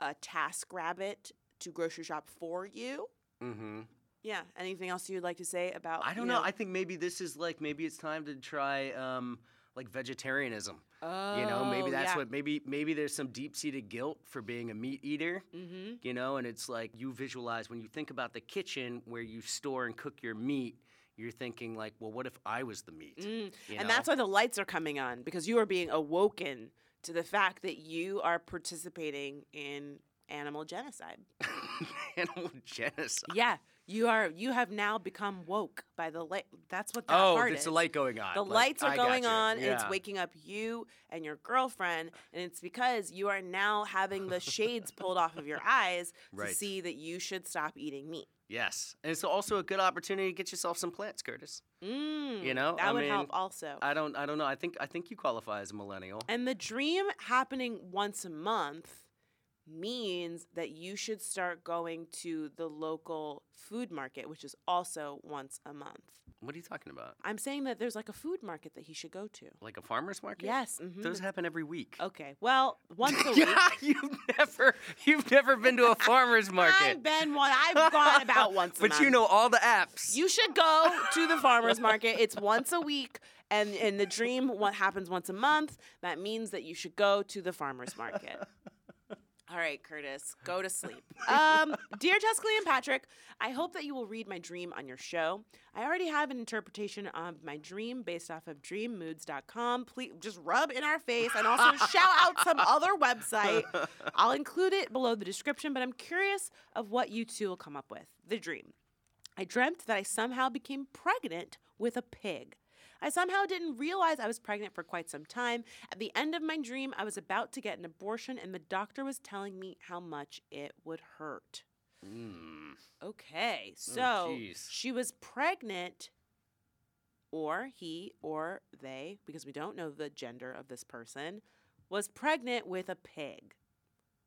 a TaskRabbit to grocery shop for you. mm-hmm. Yeah. Anything else you'd like to say about? I don't know. I think maybe this is like maybe it's time to try um, like vegetarianism. Oh, You know, maybe that's yeah. what maybe maybe there's some deep seated guilt for being a meat eater. Mm-hmm. You know, and it's like you visualize when you think about the kitchen where you store and cook your meat. You're thinking like, well, what if I was the meat? Mm. And know? that's why the lights are coming on because you are being awoken to the fact that you are participating in animal genocide. *laughs* animal genocide. Yeah, you are. You have now become woke by the light. That's what that Oh, part it's is. the light going on. The Like, lights are I going on, and it's waking up you and your girlfriend, and it's because you are now having the shades pulled off of your eyes *laughs* to Right. see that you should stop eating meat. Yes, and it's also a good opportunity to get yourself some plants, Curtis. Mm, know, that I would mean, help also. I don't, I don't know. I think, I think you qualify as a millennial. And the dream happening once a month means that you should start going to the local food market, which is also once a month. What are you talking about? I'm saying that there's like a food market that he should go to. Like a farmer's market? Yes. mhm, Those happen every week. Okay. Well, once a *laughs* week. *laughs* You've never, you've never been to a farmer's *laughs* market. I've been one. I've gone about once a but month. you know all the apps. You should go to the farmers market. It's once a week, and in the dream what happens once a month. That means that you should go to the farmers market. All right, Curtis, go to sleep. *laughs* Um, dear Tuscany and Patrick, I hope that you will read my dream on your show. I already have an interpretation of my dream based off of dreammoods.com. Please just rub in our face and also *laughs* shout out some other website. *laughs* I'll include it below the description, but I'm curious of what you two will come up with. The dream. I dreamt that I somehow became pregnant with a pig. I somehow didn't realize I was pregnant for quite some time. At the end of my dream, I was about to get an abortion, and the doctor was telling me how much it would hurt. Mm. Okay, so jeez. she was pregnant or he or they, because we don't know the gender of this person, was pregnant with a pig.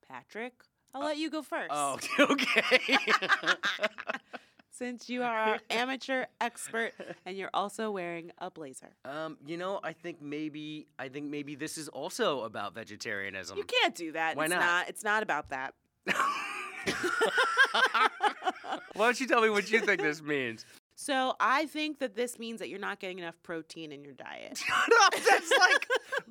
Patrick, I'll let you go first. Oh, *laughs* okay. *laughs* *laughs* Since you *laughs* are our amateur expert *laughs* and you're also wearing a blazer. um, you know, I think maybe I think maybe this is also about vegetarianism. You can't do that. Why it's not? It's not about that. *laughs* Why don't you tell me what you think this means? So I think that this means that you're not getting enough protein in your diet. *laughs* Shut up. That's like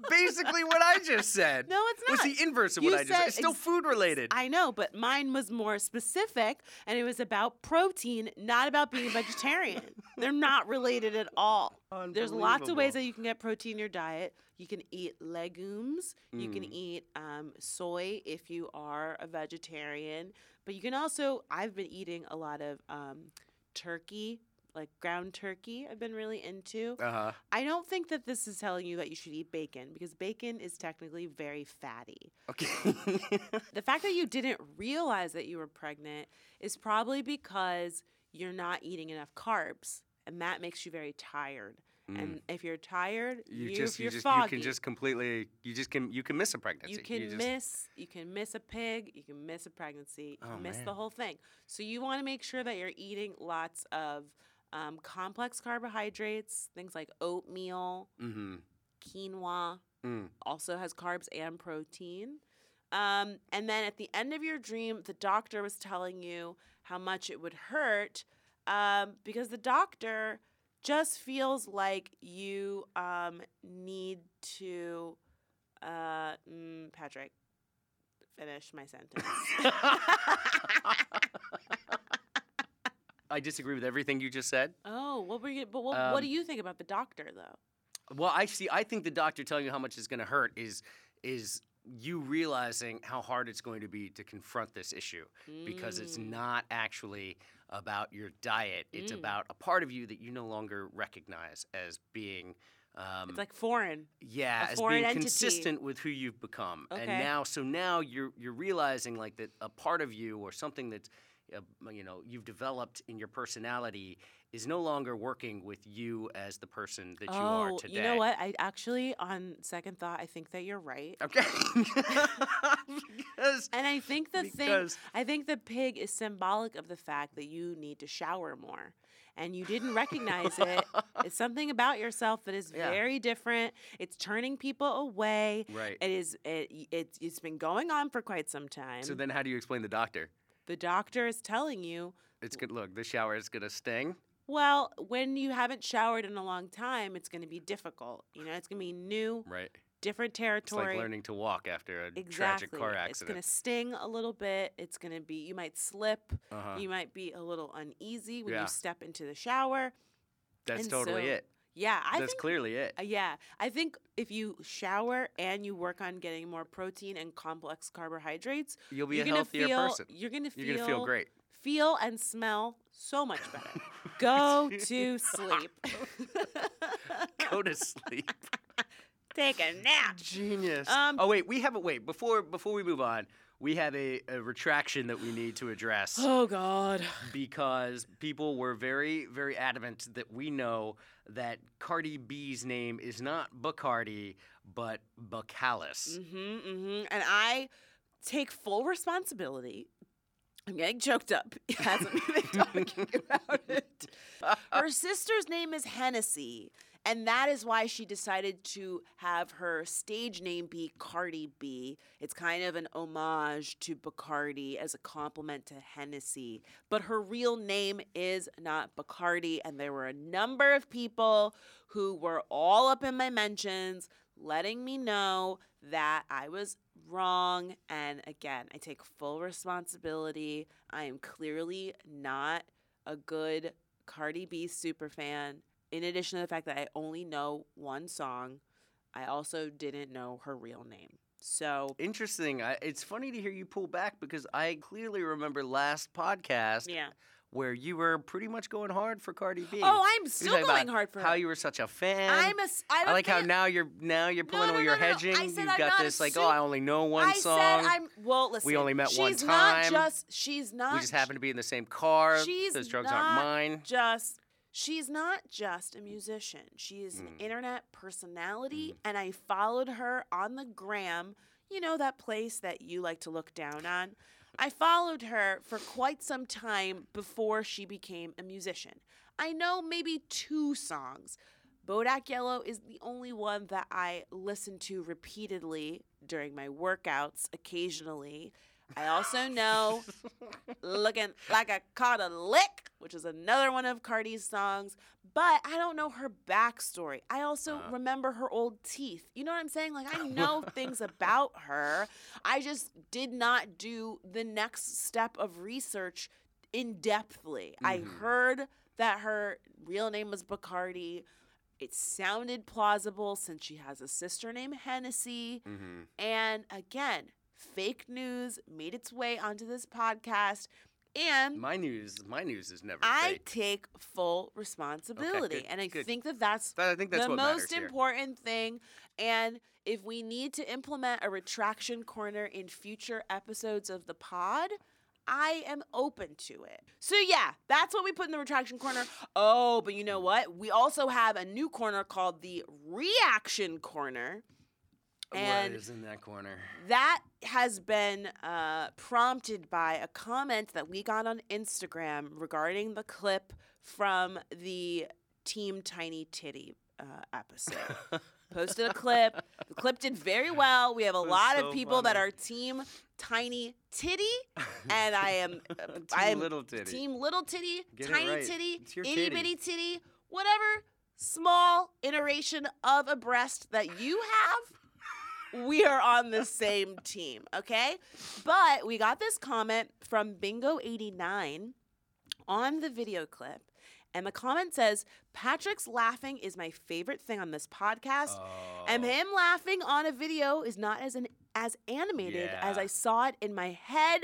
basically what I just said. No, it's Was not. the inverse of You what I just said. It's still ex- food related. I know, but mine was more specific and it was about protein, not about being a vegetarian. They're not related at all. There's lots of ways that you can get protein in your diet. You can eat legumes. You can Mm. eat um, soy if you are a vegetarian. But you can also, I've been eating a lot of um, turkey, like ground turkey, I've been really into. Uh huh. I don't think that this is telling you that you should eat bacon because bacon is technically very fatty. Okay. *laughs* The fact that you didn't realize that you were pregnant is probably because you're not eating enough carbs, and that makes you very tired. And if you're tired, Mm. you you, just you just foggy, you can just completely you just can you can miss a pregnancy. you can just- miss you can miss a pig, you can miss a pregnancy, you Oh, can miss the whole thing. So you want to make sure that you're eating lots of um, complex carbohydrates, things like oatmeal, Mhm. quinoa, Mm. also has carbs and protein. Um, and then at the end of your dream, the doctor was telling you how much it would hurt um, because the doctor just feels like you um, need to. Uh, mm, Patrick, finish my sentence. *laughs* *laughs* I disagree with everything you just said. oh, what were you? But what, what do Um, you think about the doctor, though? Well, I see. I think the doctor telling you how much it's going to hurt is is you realizing how hard it's going to be to confront this issue because it's Mm. not actually about your diet. It's Mm. about a part of you that you no longer recognize as being. Um, It's like foreign. yeah, a as foreign being entity. consistent with who you've become. okay. And now, so now you're you're realizing like that a part of you or something that uh, you know you've developed in your personality is no longer working with you as the person that you are oh, today. you know what? I actually, on second thought, I think that you're right. Okay. *laughs* because And I think the thing, I think the pig is symbolic of the fact that you need to shower more. And you didn't recognize it. *laughs* It's something about yourself that is Yeah. very different. It's turning people away. right. It is. It, it's. It's been going on for quite some time. So then, how do you explain the doctor? The doctor is telling you, It's good. Look, the shower is gonna sting. well, when you haven't showered in a long time, it's going to be difficult. You know, it's going to be new, Right. different territory. It's like learning to walk after a exactly. tragic car accident. It's going to sting a little bit. It's going to be. You might slip. uh-huh. You might be a little uneasy when Yeah. you step into the shower. That's and totally so it. Yeah, I That's think. clearly it. uh, yeah, I think if you shower and you work on getting more protein and complex carbohydrates, You'll be you're a gonna healthier feel. person. You're gonna feel. You're gonna feel great. Feel and smell so much better. *laughs* Go to sleep. *laughs* Go to sleep. *laughs* Take a nap. Genius. Um, oh wait, we have a wait before before we move on. We have a, a retraction that we need to address *gasps* Oh God. because people were very very adamant that we know that Cardi B's name is not Bacardi but Belcalis. Mm-hmm, mm-hmm. And I take full responsibility. I'm getting choked up as I'm even talking about it. *laughs* Her sister's name is Hennessy, and that is why she decided to have her stage name be Cardi B. It's kind of an homage to Bacardi as a compliment to Hennessy. But her real name is not Bacardi, and there were a number of people who were all up in my mentions letting me know that I was wrong. And again, I take full responsibility. I am clearly not a good Cardi B super fan. In addition to the fact that I only know one song, I also didn't know her real name. So, Interesting. I, it's funny to hear you pull back because I clearly remember last podcast yeah. where you were pretty much going hard for Cardi B. Oh, I'm still going hard for how you were such a fan. I'm a. I'm I a like how fan. now you're now you're pulling no, away no, your no, no. hedging. I You've I'm got not this like, oh, I only know one I song. said I'm. Well, listen. We only met she's one not time. just. She's not. we just happened to be in the same car. She's Those drugs not aren't mine. Just She's not just a musician. She is an Mm. internet personality, and I followed her on the gram. You know, that place that you like to look down on. I followed her for quite some time before she became a musician. I know maybe two songs. Bodak Yellow is the only one that I listen to repeatedly during my workouts occasionally. I also know Looking Like I Caught a Lick, which is another one of Cardi's songs, but I don't know her backstory. I also Uh. remember her old teeth. You know what I'm saying? Like, I *laughs* know things about her. I just did not do the next step of research in depthly. I Mhm. heard that her real name was Bacardi. It sounded plausible since she has a sister named Hennessy. Mm-hmm. And again, fake news made its way onto this podcast. And My news, my news is never I fake. take full responsibility. good, and I good. think that that's But I think that's the most important thing. And if we need to implement a retraction corner in future episodes of the pod, I am open to it. So yeah, that's what we put in the retraction corner. Oh, but you know what? We also have a new corner called the reaction corner. And what is in that corner? that has been uh, prompted by a comment that we got on Instagram regarding the clip from the Team Tiny Titty uh, episode. *laughs* Posted a clip. The clip did very well. We have a lot so of people that are Team Tiny Titty, and I am *laughs* uh, Team I am Little Titty. Team Little Titty, Get Tiny right. Titty, Itty titty. Bitty Titty, whatever small iteration of a breast that you have we are on the same team, okay? But we got this comment from Bingo89 on the video clip. And the comment says, Patrick's laughing is my favorite thing on this podcast. And Oh. him laughing on a video is not as an as animated as I saw it in my head.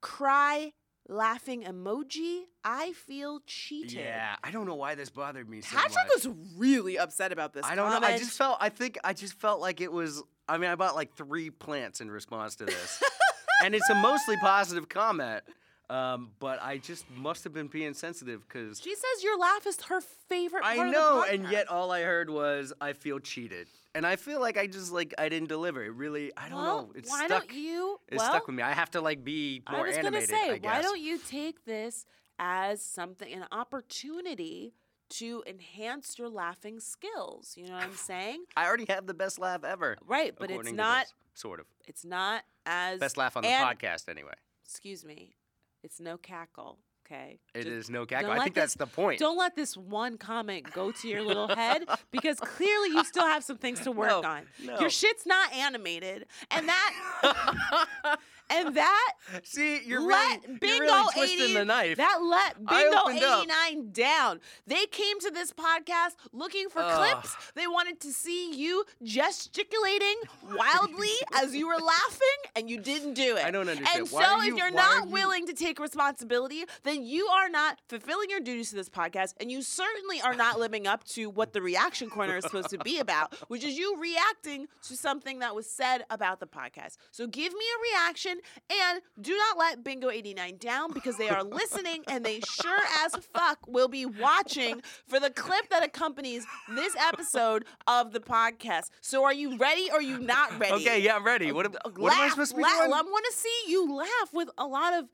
Cry laughing emoji. I feel cheated. Yeah, I don't know why this bothered me so Patrick much. was really upset about this. I don't know. I just felt. I think I just felt like it was. I mean, I bought like three plants in response to this, *laughs* and it's a mostly positive comment. Um, but I just must have been being sensitive because She says your laugh is her favorite part I know, and yet all I heard was I feel cheated, and I feel like I just like I didn't deliver. It really, I don't well, know. It's why stuck. don't you? It's well, stuck with me. I have to like be more animated. I was animated. gonna say, why don't you take this as something, an opportunity to enhance your laughing skills? You know what I'm *sighs* saying? I already have the best laugh ever. Right, but it's not. this, sort of It's not as best laugh on the and- podcast anyway. Excuse me. It's no cackle. Okay. It Just is no don't I think that's the point. Don't let this one comment go to your little head *laughs* because clearly you still have some things to work No, on. no. Your shit's not animated, and that *laughs* and that See, you're let really, Bingo you're really twisting 80 the knife. That let Bingo 89 down. They came to this podcast looking for Ugh. clips. They wanted to see you gesticulating wildly *laughs* as you were laughing, and you didn't do it. I don't understand. And Why so, are if you- you're not you- willing to take responsibility, then you are not fulfilling your duties to this podcast, and you certainly are not living up to what the reaction corner is supposed to be about, which is you reacting to something that was said about the podcast. So give me a reaction, and do not let Bingo 89 down because they are listening and they sure as fuck will be watching for the clip that accompanies this episode of the podcast. So are you ready or are you not ready? Okay, yeah, I'm ready. What, am- what am I supposed to be laugh. doing? I want to see you laugh with a lot of,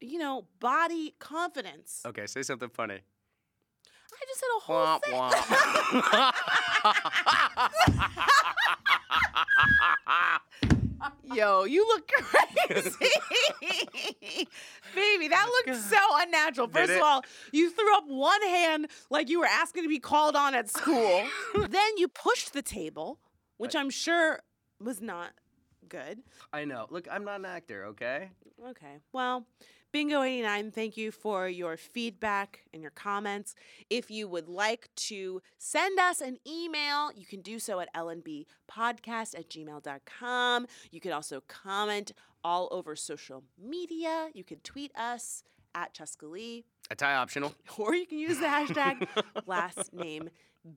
you know, body confidence. Okay, say something funny. I just said a whole Wah, thing. wah. Yo, you look crazy. *laughs* Baby, that looked so unnatural. First of all, you threw up one hand like you were asking to be called on at school. *laughs* then you pushed the table, which I'm sure was not good. I know. Look, I'm not an actor, okay? Okay. Well, Bingo89, thank you for your feedback and your comments. If you would like to send us an email, you can do so at lnbpodcast at gmail.com. You can also comment all over social media. You can tweet us at Chescaleigh, A tie optional. *laughs* or you can use the hashtag *laughs* last name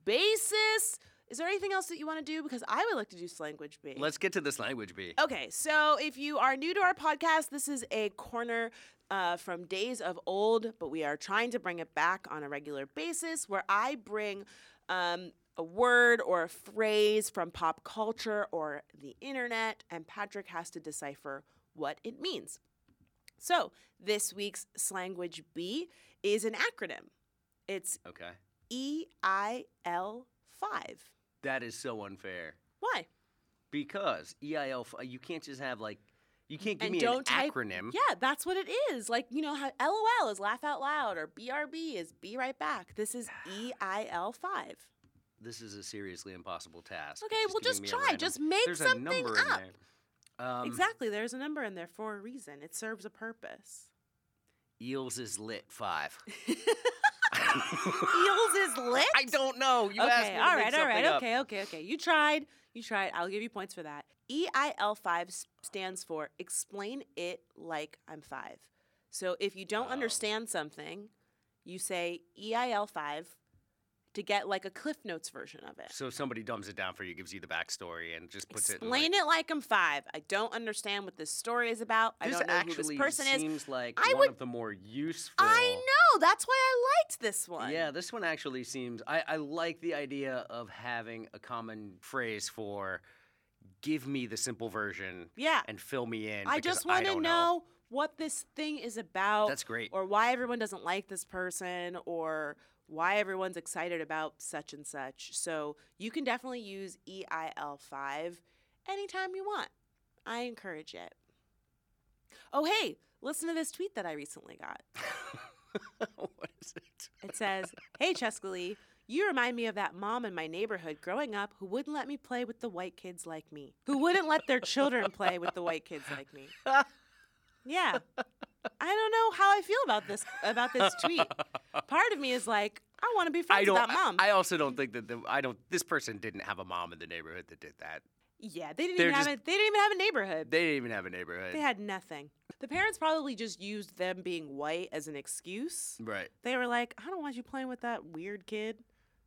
basis. Is there anything else that you want to do? Because I would like to do language B. Let's get to this language B. Okay, so if you are new to our podcast, this is a corner uh, from days of old, but we are trying to bring it back on a regular basis where I bring um, a word or a phrase from pop culture or the internet, and Patrick has to decipher what it means. So, this week's Slanguage B is an acronym. It's Okay. EIL 5. That is so unfair Why? because EIL. You can't just have like. You can't give and me don't an type, acronym. Yeah, that's what it is. Like, you know how LOL is laugh out loud or BRB is be right back. This is *sighs* EIL 5. This is a seriously impossible task. Okay, well, just try. Just make There's something a up. in there. Um, exactly. There's a number in there for a reason. It serves a purpose. Eels is lit five. *laughs* Eels is *laughs* lit? I don't know. You asked me okay, all right, all right, okay, okay, okay. You tried. You tried. I'll give you points for that. EIL5 stands for explain it like I'm 5. So if you don't Oh. understand something, you say EIL 5 to get like a Cliff Notes version of it. So somebody dumbs it down for you, gives you the backstory, and just puts Explain it. in, it like I'm 5. I don't understand what this story is about. I don't know actually who this person is. seems like I one would- of the more useful. I know. That's why I liked this one. Yeah, this one actually seems. I, I like the idea of having a common phrase for give me the simple version Yeah. and fill me in. I because just want to don't know what this thing is about. That's great. Or why everyone doesn't like this person, or why everyone's excited about such and such. So you can definitely use EIL5 anytime you want. I encourage it. Oh, hey, listen to this tweet that I recently got. *laughs* *laughs* what is it? It says, Hey, Chescaleigh, you remind me of that mom in my neighborhood growing up who wouldn't let me play with the white kids like me, who wouldn't let their children play with the white kids like me. Yeah. I don't know how I feel about this about this tweet. Part of me is like, I want to be I friends don't. with that mom. I also don't think that the, I don't. This person didn't have a mom in the neighborhood that did that. Yeah, they didn't They're even have just- a, they didn't even have a neighborhood. They didn't even have a neighborhood. They had nothing. The parents probably just used them being white as an excuse. right. They were like, I don't want you playing with that weird kid.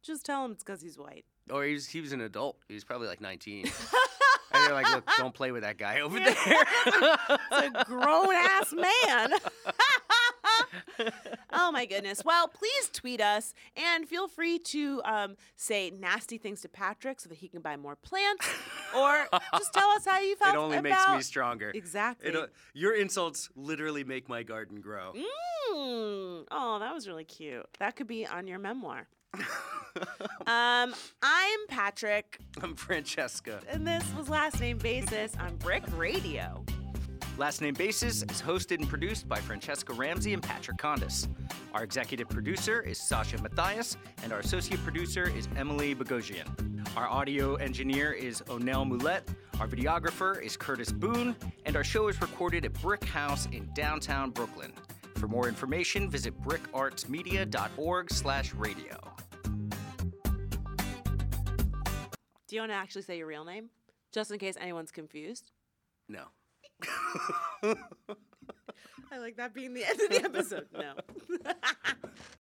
Just tell him it's because he's white. Or he was, he was an adult. He was probably like 19. *laughs* and they're like, look, don't play with that guy over there. *laughs* It's a grown ass man. *laughs* oh my goodness. Well, please tweet us and feel free to um, say nasty things to Patrick so that he can buy more plants, or just tell us how you *laughs* felt it It only about makes me stronger. exactly. It, uh, your insults literally make my garden grow. Mm. Oh, that was really cute. That could be on your memoir. *laughs* um, I'm Patrick, I'm Franchesca. and this was Last Name Basis on BRIC Radio. Last Name Basis is hosted and produced by Franchesca Ramsey and Patrick Kondas. Our executive producer is Sasha Matthias, and our associate producer is Emily Bogosian. Our audio engineer is Onel Moulet. Our videographer is Curtis Boone, and our show is recorded at BRIC House in downtown Brooklyn. For more information, visit bricartsmedia.org/radio. Do you want to actually say your real name? Just in case anyone's confused. No. *laughs* I like that being the end of the episode. No. *laughs*